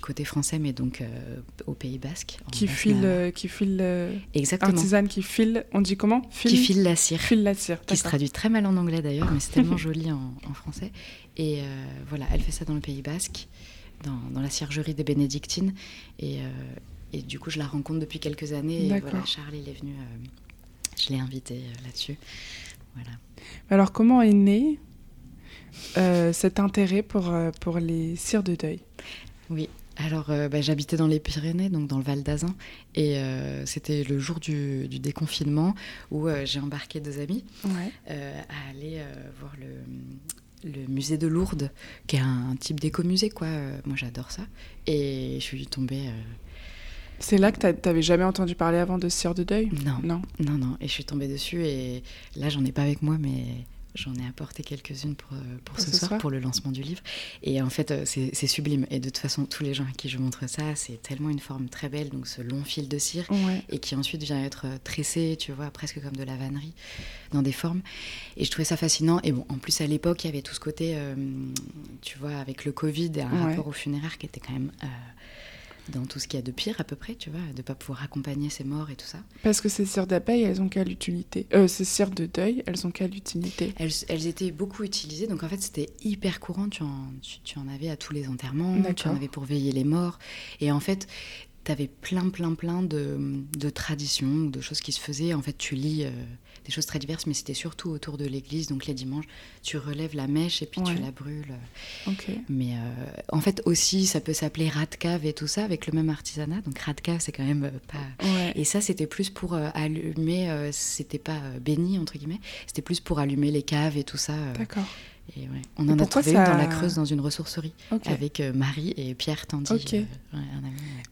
côté français, mais donc euh, au Pays Basque. Qui file, euh, qui file euh, Exactement. artisane qui file, on dit comment Qui file la cire. File la cire. Qui se traduit très mal en anglais d'ailleurs, mais c'est <laughs> tellement joli en, français. Et voilà, elle fait ça dans le Pays Basque, dans, dans la ciergerie des Bénédictines. Et, et, du coup, je la rencontre depuis quelques années. Et voilà, Charles, il est venu, je l'ai invité là-dessus. Voilà. Alors, comment est né cet intérêt pour, pour les cires de deuil? Oui, alors, euh, bah, j'habitais dans les Pyrénées, donc dans le Val d'Azun, et euh, c'était le jour du, déconfinement où euh, j'ai embarqué deux amis à aller voir le, musée de Lourdes, qui est un, type d'écomusée, quoi. moi, j'adore ça, et je suis tombée. C'est là que tu n'avais jamais entendu parler avant de Cire de Deuil? Non. Non, non, non. Et je suis tombée dessus, et là, j'en ai pas avec moi, mais J'en ai apporté quelques-unes pour, euh, pour, ce, soir, pour le lancement du livre. Et en fait, euh, c'est sublime. Et de toute façon, tous les gens à qui je montre ça, c'est tellement une forme très belle, donc ce long fil de cire, et qui ensuite vient être euh, tressé, tu vois, presque comme de la vannerie, dans des formes. Et je trouvais ça fascinant. Et bon, en plus, à l'époque, il y avait tout ce côté, tu vois, avec le Covid et un rapport au funéraire qui était quand même dans tout ce qu'il y a de pire à peu près, tu vois, de pas pouvoir accompagner ses morts et tout ça. Parce que ces cires d'abeille, elles ont quelle utilité euh, Ces cires de deuil, elles ont quelle utilité elles, elles, étaient beaucoup utilisées, donc en fait c'était hyper courant, tu en, tu, en avais à tous les enterrements, tu en avais pour veiller les morts, et en fait tu avais plein, plein, plein de, de, traditions, de choses qui se faisaient. En fait, tu lis euh, des choses très diverses, mais c'était surtout autour de l'église. Donc, les dimanches, tu relèves la mèche et puis tu la brûles. Mais euh, en fait, aussi, ça peut s'appeler radcave et tout ça, avec le même artisanat. Donc, radcave, c'est quand même euh, pas. Et ça, c'était plus pour allumer, c'était pas béni, entre guillemets, c'était plus pour allumer les caves et tout ça. D'accord. On en a trouvé dans la Creuse dans une ressourcerie avec euh, Marie et Pierre Tandy. Euh,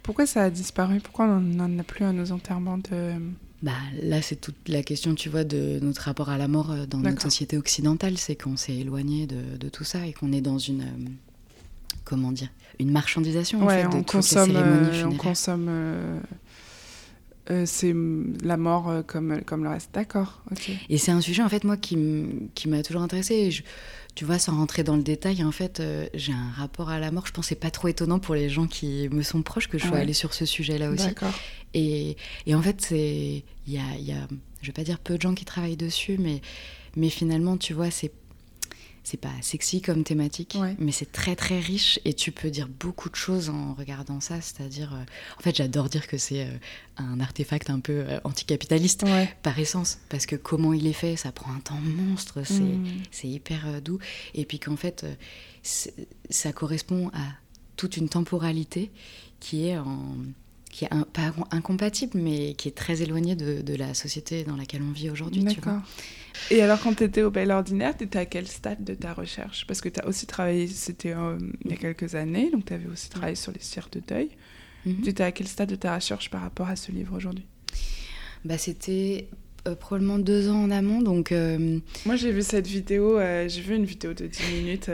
pourquoi ça a disparu? Pourquoi on n'en a plus à nos enterrements de... Bah, là, c'est toute la question, tu vois, de notre rapport à la mort euh, dans notre société occidentale. C'est qu'on s'est éloigné de, tout ça et qu'on est dans une. comment dire Une marchandisation, en fait, de on consomme, On consomme. c'est la mort comme, comme le reste. D'accord. Et c'est un sujet, en fait, moi, qui m'a toujours intéressée. Je, tu vois, sans rentrer dans le détail, en fait, euh, j'ai un rapport à la mort. Je pense que c'est pas trop étonnant pour les gens qui me sont proches que je sois allée sur ce sujet-là aussi. Et, et, en fait, c'est, il y a, y a, je vais pas dire peu de gens qui travaillent dessus, mais, mais finalement, tu vois, c'est c'est pas sexy comme thématique, mais c'est très très riche et tu peux dire beaucoup de choses en regardant ça. C'est-à-dire, euh, en fait, j'adore dire que c'est euh, un artefact un peu euh, anticapitaliste par essence, parce que comment il est fait, ça prend un temps monstre, c'est mm. hyper doux. Et puis qu'en fait, ça correspond à toute une temporalité qui est en qui est pas incompatible, mais qui est très éloigné de, la société dans laquelle on vit aujourd'hui. D'accord. Et alors, quand tu étais au Bel Ordinaire, tu étais à quel stade de ta recherche? Parce que tu as aussi travaillé, c'était euh, il y a quelques années, donc tu avais aussi travaillé sur les cires de deuil. Mhm. Tu étais à quel stade de ta recherche par rapport à ce livre aujourd'hui? Bah, C'était euh, probablement deux ans en amont. Donc, euh, Moi, j'ai vu cette vidéo, euh, j'ai vu une vidéo de 10 minutes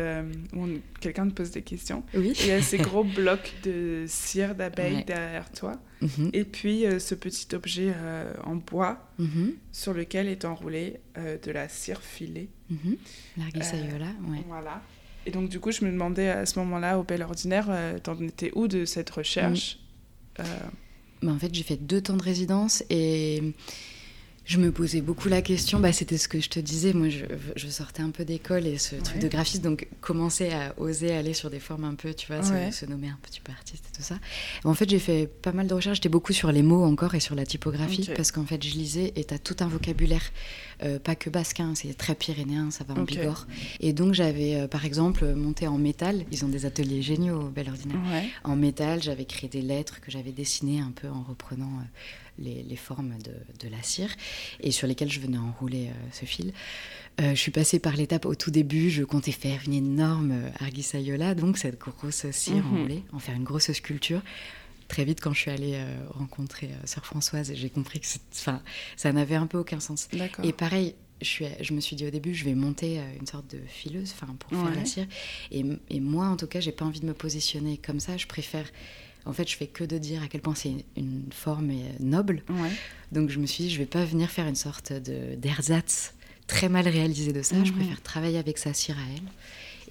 où quelqu'un te pose des questions. Oui. il y a ces gros <laughs> blocs de cire d'abeille derrière toi. Mhm. Et puis, ce petit objet en bois mhm. sur lequel est enroulé de la cire filée. Mm ouais. Voilà. Et donc, du coup, je me demandais à ce moment-là, au Bel Ordinaire, t'en étais où de cette recherche? Bah, En fait, j'ai fait deux temps de résidence et je me posais beaucoup la question, bah, c'était ce que je te disais, moi je, sortais un peu d'école et ce truc de graphiste, donc commencer à oser aller sur des formes un peu, tu vois, se, nommer un petit peu artiste et tout ça. En fait, j'ai fait pas mal de recherches, j'étais beaucoup sur les mots encore et sur la typographie, parce qu'en fait, je lisais et tu as tout un vocabulaire, euh, pas que basque, hein, c'est très pyrénéen, ça va en Bigorre. Et donc j'avais euh, par exemple monté en métal, ils ont des ateliers géniaux au Bel Ordinaire. En métal, j'avais créé des lettres que j'avais dessinées un peu en reprenant. Euh, les, formes de, la cire et sur lesquelles je venais enrouler euh, ce fil. Euh, je suis passée par l'étape au tout début, je comptais faire une énorme euh, arguisayola, donc cette grosse cire mhm. enroulée, en faire une grosse sculpture. Très vite, quand je suis allée rencontrer Sœur Françoise, j'ai compris que ça n'avait un peu aucun sens. Et pareil, je, suis, je, me suis dit au début, je vais monter une sorte de fileuse pour faire la cire. Et, et, moi, en tout cas, j'ai pas envie de me positionner comme ça. Je préfère en fait, je fais que de dire à quel point c'est une forme euh, noble. Donc, je me suis dit, je vais pas venir faire une sorte de d'ersatz très mal réalisé de ça. Je mhm. préfère travailler avec sa cire à elle.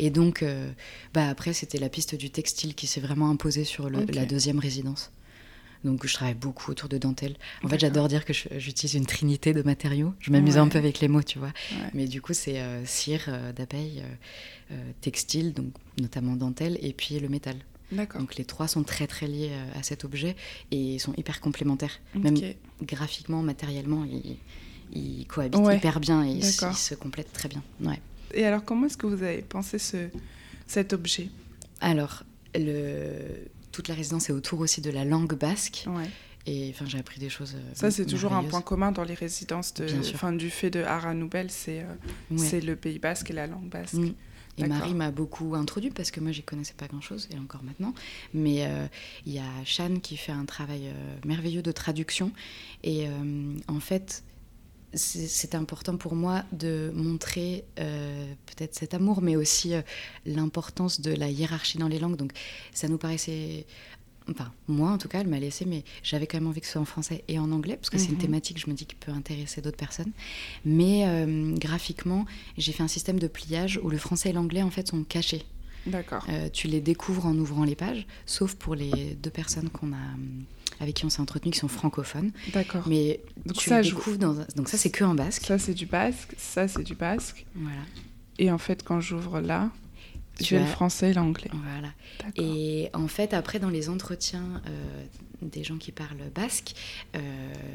Et donc, euh, bah après, c'était la piste du textile qui s'est vraiment imposée sur la deuxième résidence. Donc, je travaille beaucoup autour de dentelle. En fait, j'adore dire que j'utilise une trinité de matériaux. Je m'amuse un peu avec les mots, tu vois. Mais du coup, c'est euh, cire d'abeille, textile, donc notamment dentelle, et puis le métal. Donc les trois sont très très liés euh, à cet objet et sont hyper complémentaires. Même graphiquement, matériellement, ils, cohabitent hyper bien et ils, se complètent très bien. Ouais. Et alors comment est-ce que vous avez pensé ce, cet objet? Alors, le, toute la résidence est autour aussi de la langue basque. Et enfin, j'ai appris des choses. Euh, Ça, c'est toujours un point commun dans les résidences de, fin, du fait de Ara Nouvelle, c'est euh, c'est le Pays basque et la langue basque. Et Marie m'a beaucoup introduit parce que moi, j'y connaissais pas grand-chose, et encore maintenant. Mais euh, il y a Shan qui fait un travail euh, merveilleux de traduction. Et euh, en fait, c'est important pour moi de montrer peut-être cet amour, mais aussi l'importance de la hiérarchie dans les langues. Donc, ça nous paraissait enfin moi en tout cas, elle m'a laissé, mais j'avais quand même envie que ce soit en français et en anglais, parce que c'est une mhm. thématique, je me dis, qui peut intéresser d'autres personnes. Mais euh, graphiquement, j'ai fait un système de pliage où le français et l'anglais, en fait, sont cachés. D'accord. tu les découvres en ouvrant les pages, sauf pour les deux personnes qu'on a avec qui on s'est entretenu qui sont francophones. D'accord. Mais donc tu ça, découvres dans donc ça c'est que en basque. Ça c'est du basque, ça c'est du basque. Voilà. Et en fait quand j'ouvre là, tu as le français et l'anglais. Voilà. Et en fait, après, dans les entretiens euh, des gens qui parlent basque, euh,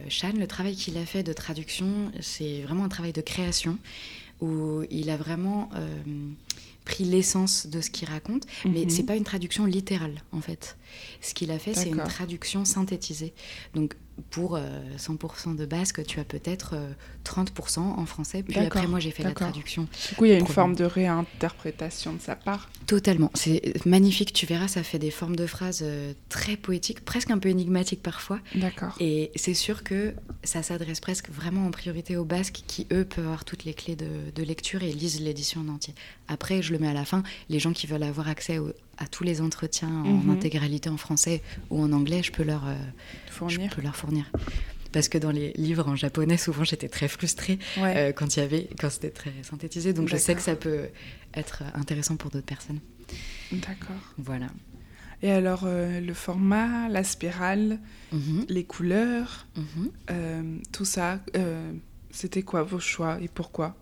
Chan, le travail qu'il a fait de traduction, c'est vraiment un travail de création où il a vraiment euh, pris l'essence de ce qu'il raconte, mais mhm. c'est pas une traduction littérale en fait. Ce qu'il a fait, c'est une traduction synthétisée. Donc pour 100% euh, de basque, tu as peut-être 30% euh, en français. Puis après, moi, j'ai fait la traduction. Du coup, il y a une forme de réinterprétation de sa part. Totalement. C'est magnifique. Tu verras, ça fait des formes de phrases euh, très poétiques, presque un peu énigmatiques parfois. D'accord. Et c'est sûr que ça s'adresse presque vraiment en priorité aux basques qui, eux, peuvent avoir toutes les clés de, lecture et lisent l'édition en entier. Après, je le mets à la fin. Les gens qui veulent avoir accès à tous les entretiens en mhm. intégralité en français ou en anglais, je peux leur fournir. Je peux leur fournir. Parce que dans les livres en japonais, souvent j'étais très frustrée euh, quand il y avait, quand c'était très synthétisé. Donc je sais que ça peut être intéressant pour d'autres personnes. D'accord. Voilà. Et alors euh, le format, la spirale, mhm. les couleurs, mhm. euh, tout ça, c'était quoi vos choix et pourquoi?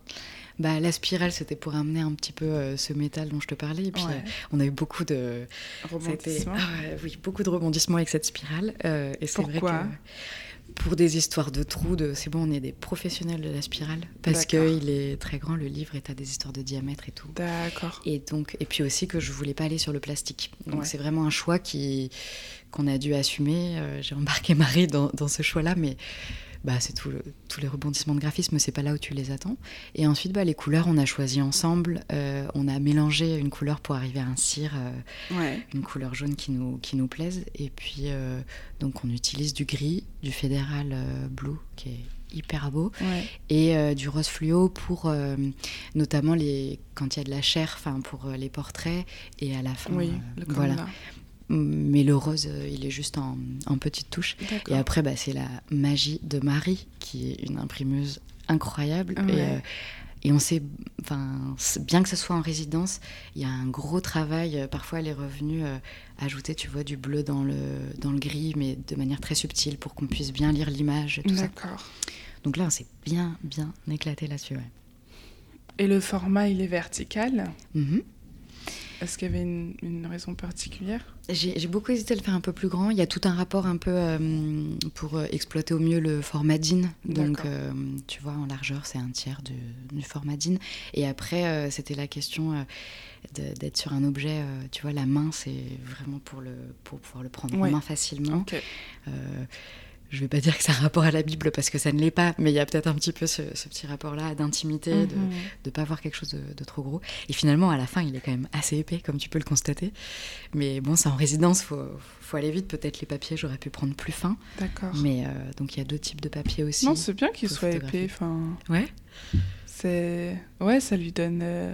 Bah, la spirale, c'était pour amener un petit peu ce métal dont je te parlais. Et puis, on a eu beaucoup de. Rebondissements. Ah oui, beaucoup de rebondissements avec cette spirale. et c'est vrai que pour des histoires de trous, de c'est bon, on est des professionnels de la spirale parce qu'il est très grand le livre et as des histoires de diamètre et tout. D'accord. Et donc et puis aussi que je voulais pas aller sur le plastique. Donc c'est vraiment un choix qui qu'on a dû assumer. Euh, j'ai embarqué Marie dans, dans ce choix-là, mais bah, c'est tout tous les rebondissements de graphisme, c'est pas là où tu les attends. Et ensuite, bah, les couleurs, on a choisi ensemble. Euh, on a mélangé une couleur pour arriver à un cire, euh, une couleur jaune qui nous, qui nous plaise. Et puis, euh, donc, on utilise du gris, du fédéral blue, qui est hyper beau, et du rose fluo pour notamment les, quand il y a de la chair, enfin pour les portraits, et à la fin. Oui, le voilà mais le rose, euh, il est juste en, en petite touche. Et après, bah, c'est la magie de Marie, qui est une imprimeuse incroyable. Et, euh, et, on sait, enfin, bien que ce soit en résidence, il y a un gros travail. Euh, parfois, elle est revenue ajouter, tu vois, du bleu dans le, dans le gris, mais de manière très subtile pour qu'on puisse bien lire l'image. D'accord. Donc là, on s'est bien, bien éclaté là-dessus. Et le format, il est vertical? Mm-hmm. Est-ce qu'il y avait une, raison particulière? J'ai beaucoup hésité à le faire un peu plus grand. Il y a tout un rapport un peu euh, pour euh, exploiter au mieux le format DIN. Donc, euh, tu vois, en largeur, c'est un tiers du, du, format DIN. Et après, c'était la question d'être sur un objet. tu vois, la main, c'est vraiment pour, le, pour pouvoir le prendre en main facilement je ne vais pas dire que c'est un rapport à la Bible parce que ça ne l'est pas, mais il y a peut-être un petit peu ce, petit rapport-là d'intimité, de ne mhm. pas voir quelque chose de, trop gros. Et finalement, à la fin, il est quand même assez épais, comme tu peux le constater. Mais bon, c'est en résidence, il faut, faut, aller vite. Peut-être les papiers, j'aurais pu prendre plus fin. D'accord. Mais euh, donc, il y a deux types de papiers aussi. Non, c'est bien qu'il soit épais. Enfin, ouais. C'est... Ouais, ça lui donne... Euh,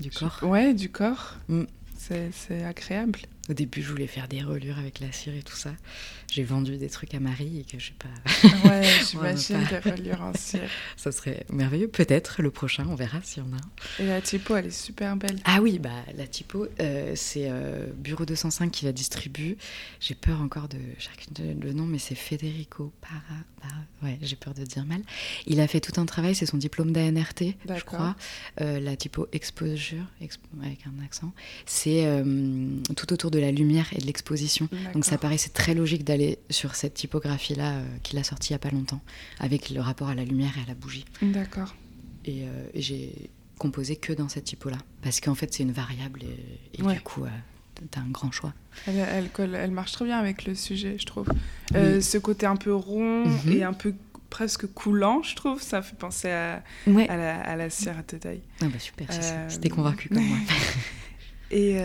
du corps. Ouais, du corps. Mm. C'est agréable. Au début, je voulais faire des relures avec la cire et tout ça. J'ai vendu des trucs à Marie et que j'ai pas. ouais, <laughs> j'imagine des relures en cire. <laughs> Ça serait merveilleux. Peut-être le prochain, on verra s'il y en a. Et la typo, elle est super belle. Ah oui, bah la typo, euh, c'est euh, Bureau 205 qui la distribue. J'ai peur encore de le nom, mais c'est Federico Para. ouais, j'ai peur de dire mal. Il a fait tout un travail, c'est son diplôme d'ANRT, je crois. Euh, la typo Exposure, avec un accent. C'est tout autour de de la lumière et de l'exposition. Donc ça paraissait très logique d'aller sur cette typographie-là euh, qu'il a sortie il n'y a pas longtemps, avec le rapport à la lumière et à la bougie. D'accord. Et, euh, j'ai composé que dans cette typo-là, parce qu'en fait c'est une variable et, du coup euh, tu as un grand choix. Elle, elle, marche très bien avec le sujet, je trouve. ce côté un peu rond mhm. et un peu presque coulant, je trouve, ça fait penser à, à, la, à la cire à taille. Ah bah super, c'était convaincu comme moi. <laughs> et,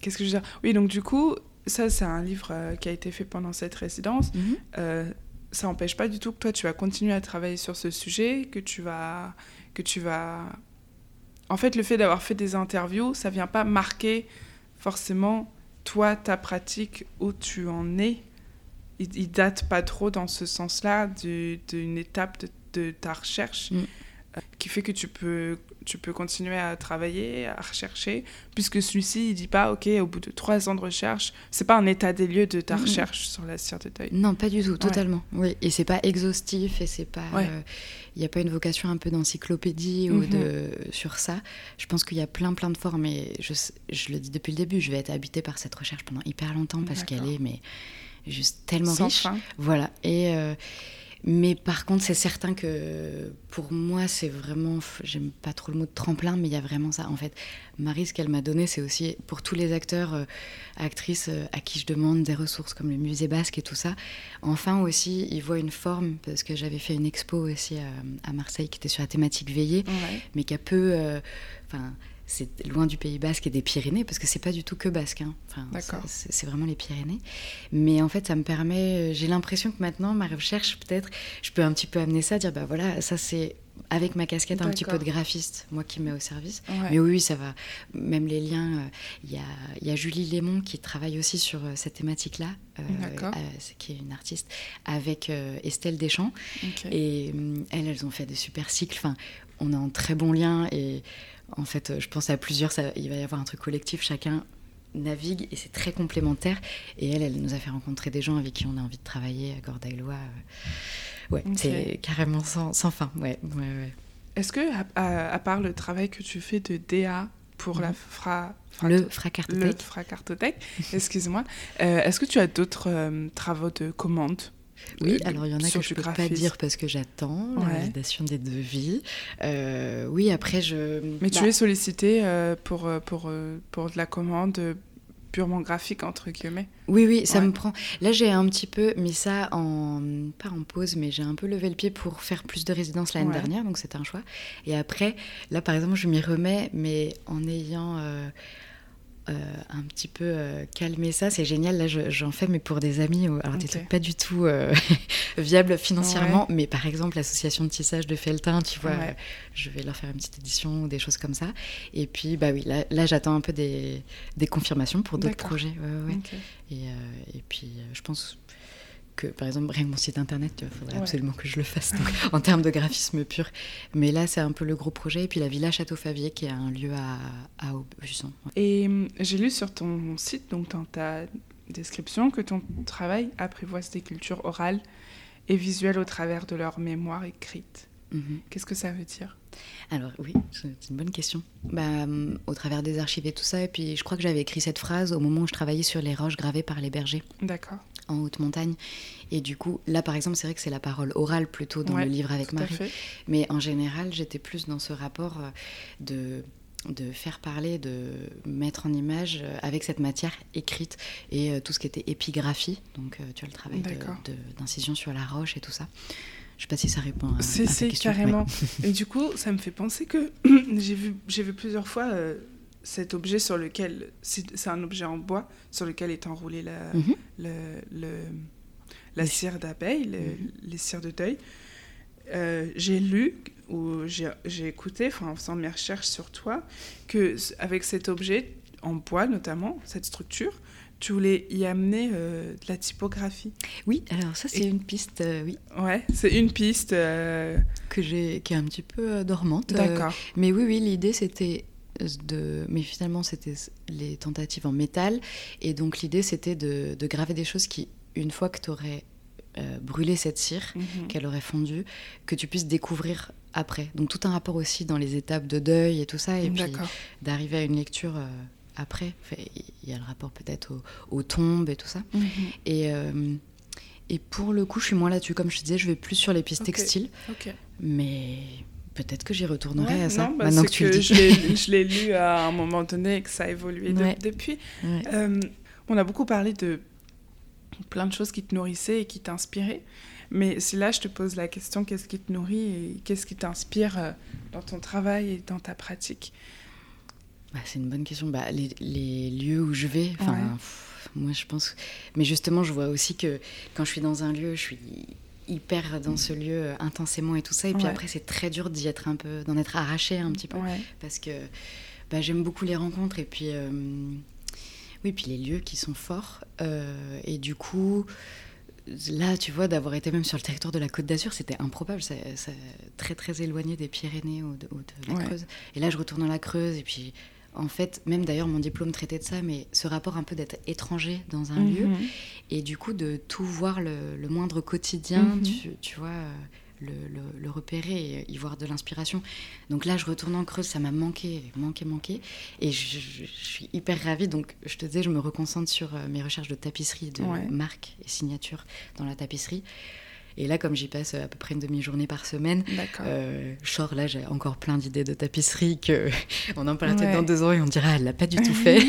Qu'est-ce que je veux dire? Oui, donc du coup, ça, c'est un livre euh, qui a été fait pendant cette résidence. Mhm. Euh, ça n'empêche pas du tout que toi, tu vas continuer à travailler sur ce sujet, que tu vas... Que tu vas... En fait, le fait d'avoir fait des interviews, ça vient pas marquer forcément toi, ta pratique, où tu en es. Il, il date pas trop dans ce sens-là d'une étape de, ta recherche. Mm. Euh, qui fait que tu peux tu peux continuer à travailler, à rechercher, puisque celui-ci, il dit pas, OK, au bout de trois ans de recherche, c'est pas un état des lieux de ta recherche sur la cire de deuil. Non, pas du tout, totalement. Oui, et c'est pas exhaustif, et c'est pas. Il n'y a pas une vocation un peu d'encyclopédie ou mhm. de sur ça. Je pense qu'il y a plein, plein de formes, et je, je, le dis depuis le début, je vais être habitée par cette recherche pendant hyper longtemps parce qu'elle est, mais juste tellement riche. Voilà. Et. Euh, mais par contre, c'est certain que pour moi, c'est vraiment, j'aime pas trop le mot de tremplin, mais il y a vraiment ça. En fait, Marie, ce qu'elle m'a donné, c'est aussi pour tous les acteurs, euh, actrices euh, à qui je demande des ressources comme le musée basque et tout ça. Enfin aussi, ils voient une forme, parce que j'avais fait une expo aussi à, Marseille qui était sur la thématique veillée, mais qui a peu. Euh, c'est loin du Pays Basque et des Pyrénées, parce que c'est pas du tout que basque. Hein. Enfin, c'est vraiment les Pyrénées. Mais en fait, ça me permet. J'ai l'impression que maintenant, ma recherche, peut-être, je peux un petit peu amener ça, dire bah voilà, ça c'est avec ma casquette un petit peu de graphiste, moi qui mets au service. Mais oui, ça va. Même les liens, euh, il y, a, Julie Lémon qui travaille aussi sur euh, cette thématique-là, euh, qui est une artiste, avec Estelle Deschamps. Et elles, elles ont fait des super cycles. Enfin, on a un très bon lien et en fait, je pense à plusieurs, ça, il va y avoir un truc collectif, chacun navigue et c'est très complémentaire. Et elle, elle nous a fait rencontrer des gens avec qui on a envie de travailler à Gordaïlois. Euh, ouais, c'est carrément sans, fin. Ouais, ouais, Est-ce que, à, part le travail que tu fais de DA pour la mhm. fra, le Fracartothèque, <laughs> excuse-moi, euh, est-ce que tu as d'autres euh, travaux de commande? Oui, alors il y en a que je ne peux pas dire parce que j'attends la validation des devis. Euh, oui, après je. Mais tu bah es sollicité euh, pour, euh, pour, pour de la commande purement graphique entre guillemets. Oui, oui, ça me prend. Là, j'ai un petit peu mis ça en pas en pause, mais j'ai un peu levé le pied pour faire plus de résidence l'année dernière, donc c'était un choix. Et après, là, par exemple, je m'y remets, mais en ayant euh, un petit peu euh, calmer ça. C'est génial. Là, j'en fais, mais pour des amis. Alors, des trucs pas du tout euh, <laughs> viables financièrement. Mais par exemple, l'association de tissage de Feltin, tu vois, je vais leur faire une petite édition ou des choses comme ça. Et puis, bah oui, là, j'attends un peu des, des, confirmations pour d'autres projets. Et, et, puis, je pense par exemple, rien que mon site internet, il faudrait absolument que je le fasse <laughs> en termes de graphisme pur. Mais là, c'est un peu le gros projet. Et puis la Villa Château-Favier, qui est un lieu à, à Aubusson. Et hum, j'ai lu sur ton site, donc dans ta description, que ton travail apprivoise des cultures orales et visuelles au travers de leur mémoire écrite. Mhm. Qu'est-ce que ça veut dire? Alors oui, c'est une bonne question. Bah, hum, au travers des archives et tout ça, et puis je crois que j'avais écrit cette phrase au moment où je travaillais sur les roches gravées par les bergers. D'accord. En haute montagne. Et du coup, là par exemple, c'est vrai que c'est la parole orale plutôt dans le livre avec Marie. Mais en général, j'étais plus dans ce rapport euh, de de faire parler, de mettre en image euh, avec cette matière écrite et euh, tout ce qui était épigraphie, donc tu as le travail d'incision sur la roche et tout ça. Je sais pas si ça répond à, c'est, c'est carrément. <laughs> Et du coup, ça me fait penser que <clears throat> j'ai vu, j'ai vu plusieurs fois euh, cet objet sur lequel c'est, un objet en bois sur lequel est enroulée la, mhm. le, le, la cire d'abeille, mhm. les cires de deuil. Euh, j'ai lu ou j'ai, écouté, en faisant mes recherches sur toi, que avec cet objet en bois notamment, cette structure, tu voulais y amener euh, de la typographie. Oui, alors ça c'est une piste, euh, oui. Ouais, c'est une piste euh, que j'ai, qui est un petit peu dormante. D'accord. mais oui, oui, l'idée c'était de, mais finalement c'était les tentatives en métal, et donc l'idée c'était de, de, graver des choses qui, une fois que tu aurais brûlé cette cire, mhm. qu'elle aurait fondu, que tu puisses découvrir après. Donc tout un rapport aussi dans les étapes de deuil et tout ça, et puis d'arriver à une lecture après. Il y a le rapport peut-être aux, tombes et tout ça. Mhm. Et, euh, et pour le coup, je suis moins là-dessus. Comme je te disais, je vais plus sur les pistes textiles. Mais peut-être que j'y retournerai à ça. Non, bah, maintenant que tu le dis. <laughs> Je l'ai lu à un moment donné et que ça a évolué depuis. Euh, on a beaucoup parlé de plein de choses qui te nourrissaient et qui t'inspiraient. Mais si là, je te pose la question, qu'est-ce qui te nourrit et qu'est-ce qui t'inspire euh, dans ton travail et dans ta pratique? Bah, c'est une bonne question. Bah, les, les, lieux où je vais, enfin, moi je pense. Mais justement, je vois aussi que quand je suis dans un lieu, je suis hyper dans ce lieu euh, intensément et tout ça. Et puis après, c'est très dur d'y être un peu, d'en être arraché un petit peu, parce que bah, j'aime beaucoup les rencontres et puis euh, oui, puis les lieux qui sont forts. Euh, et du coup, là, tu vois, d'avoir été même sur le territoire de la Côte d'Azur, c'était improbable. C'est très, très éloigné des Pyrénées ou de, la Creuse. Et là, je retourne dans la Creuse. Et puis, en fait, même d'ailleurs, mon diplôme traitait de ça, mais ce rapport un peu d'être étranger dans un lieu. Mhm. Et du coup, de tout voir le, moindre quotidien, mhm. tu, vois. Le, repérer et y voir de l'inspiration. Donc là, je retourne en Creuse, ça m'a manqué, manqué, manqué. Et je, suis hyper ravie. Donc, je te disais, je me reconcentre sur euh, mes recherches de tapisserie, de marque et signature dans la tapisserie. Et là, comme j'y passe à peu près une demi-journée par semaine, euh, là, j'ai encore plein d'idées de tapisserie que <laughs> on en parle peut-être dans deux ans et on dira, elle l'a pas du tout <laughs> fait.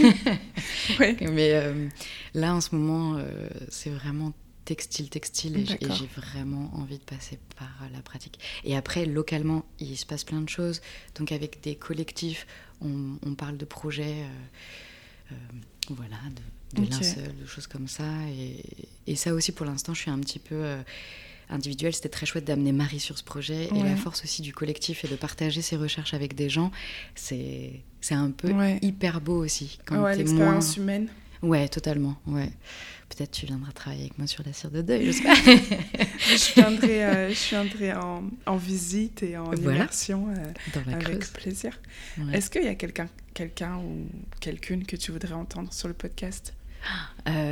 <laughs> Mais euh, là, en ce moment, euh, c'est vraiment textile, textile, et j'ai vraiment envie de passer par la pratique. Et après, localement, il se passe plein de choses. Donc, avec des collectifs, on, parle de projets, euh, voilà, de, de linceul, de choses comme ça. Et, et, ça aussi, pour l'instant, je suis un petit peu individuel, c'était très chouette d'amener Marie sur ce projet. Et la force aussi du collectif et de partager ses recherches avec des gens, c'est un peu hyper beau aussi. Quand ouais, l'expérience humaine. Ouais, totalement. Ouais. Peut-être tu viendras travailler avec moi sur la cire de deuil, je <laughs> je viendrai, euh, je viendrai en, en, visite et en immersion euh, avec plaisir. Est-ce qu'il y a quelqu'un quelqu'un ou quelqu'une que tu voudrais entendre sur le podcast? Euh,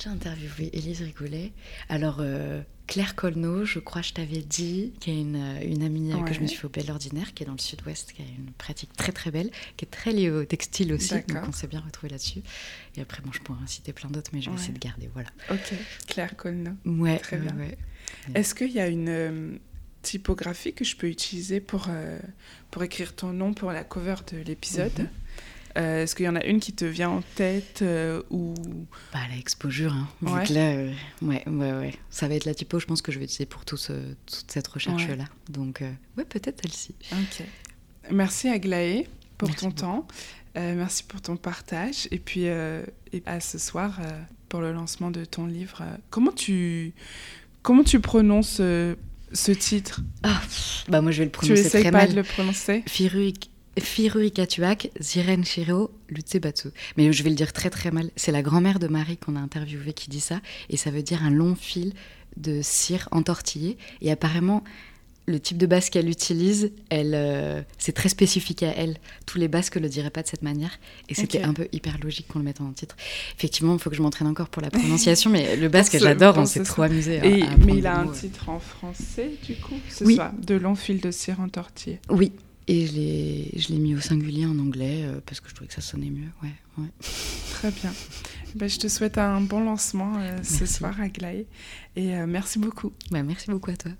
déjà interviewé Élise Rigoulet. Alors, Claire Colneau, je crois que je t'avais dit, qui est une, une amie que je me suis fait au Bel Ordinaire, qui est dans le sud-ouest, qui a une pratique très très belle, qui est très liée au textile aussi, donc on s'est bien retrouvé là-dessus. Et après, bon, je pourrais en citer plein d'autres, mais je vais essayer de garder, voilà. Ok, Claire Colneau. Ouais, très bien. Est-ce qu'il y a une euh, typographie que je peux utiliser pour, euh, pour écrire ton nom pour la cover de l'épisode? Mhm. Euh, est-ce qu'il y en a une qui te vient en tête euh, ou bah, La Expo Jure, hein. ouais. là, euh, ouais, ouais, ouais, ça va être la typo, je pense que je vais utiliser pour tout toute cette recherche-là. Donc, ouais, peut-être celle-ci. Ok. Merci Aglaé pour ton temps. merci pour ton partage. Et puis, et à ce soir pour le lancement de ton livre. comment, tu, comment tu prononces ce titre? Ah, bah moi je vais le prononcer tu très pas de le prononcer? Firuik Firu Ikatuak, Ziren Shiro, Lutsebatsu. Mais je vais le dire très très mal. C'est la grand-mère de Marie qu'on a interviewée qui dit ça. Et ça veut dire un long fil de cire entortillé. Et apparemment, le type de basque qu'elle utilise, elle, euh, c'est très spécifique à elle. Tous les basques ne le diraient pas de cette manière. Et c'était un peu hyper logique qu'on le mette en titre. Effectivement, il faut que je m'entraîne encore pour la prononciation, mais le <laughs> basque, j'adore, on s'est trop amusé. mais il a un titre en français, du coup Oui. de long fil de cire entortillé. Oui, et je l'ai mis au singulier en anglais euh, parce que je trouvais que ça sonnait mieux. Ouais, ouais. Très bien. Ben, je te souhaite un bon lancement euh, ce soir à Et euh, merci beaucoup. Ben, merci beaucoup à toi.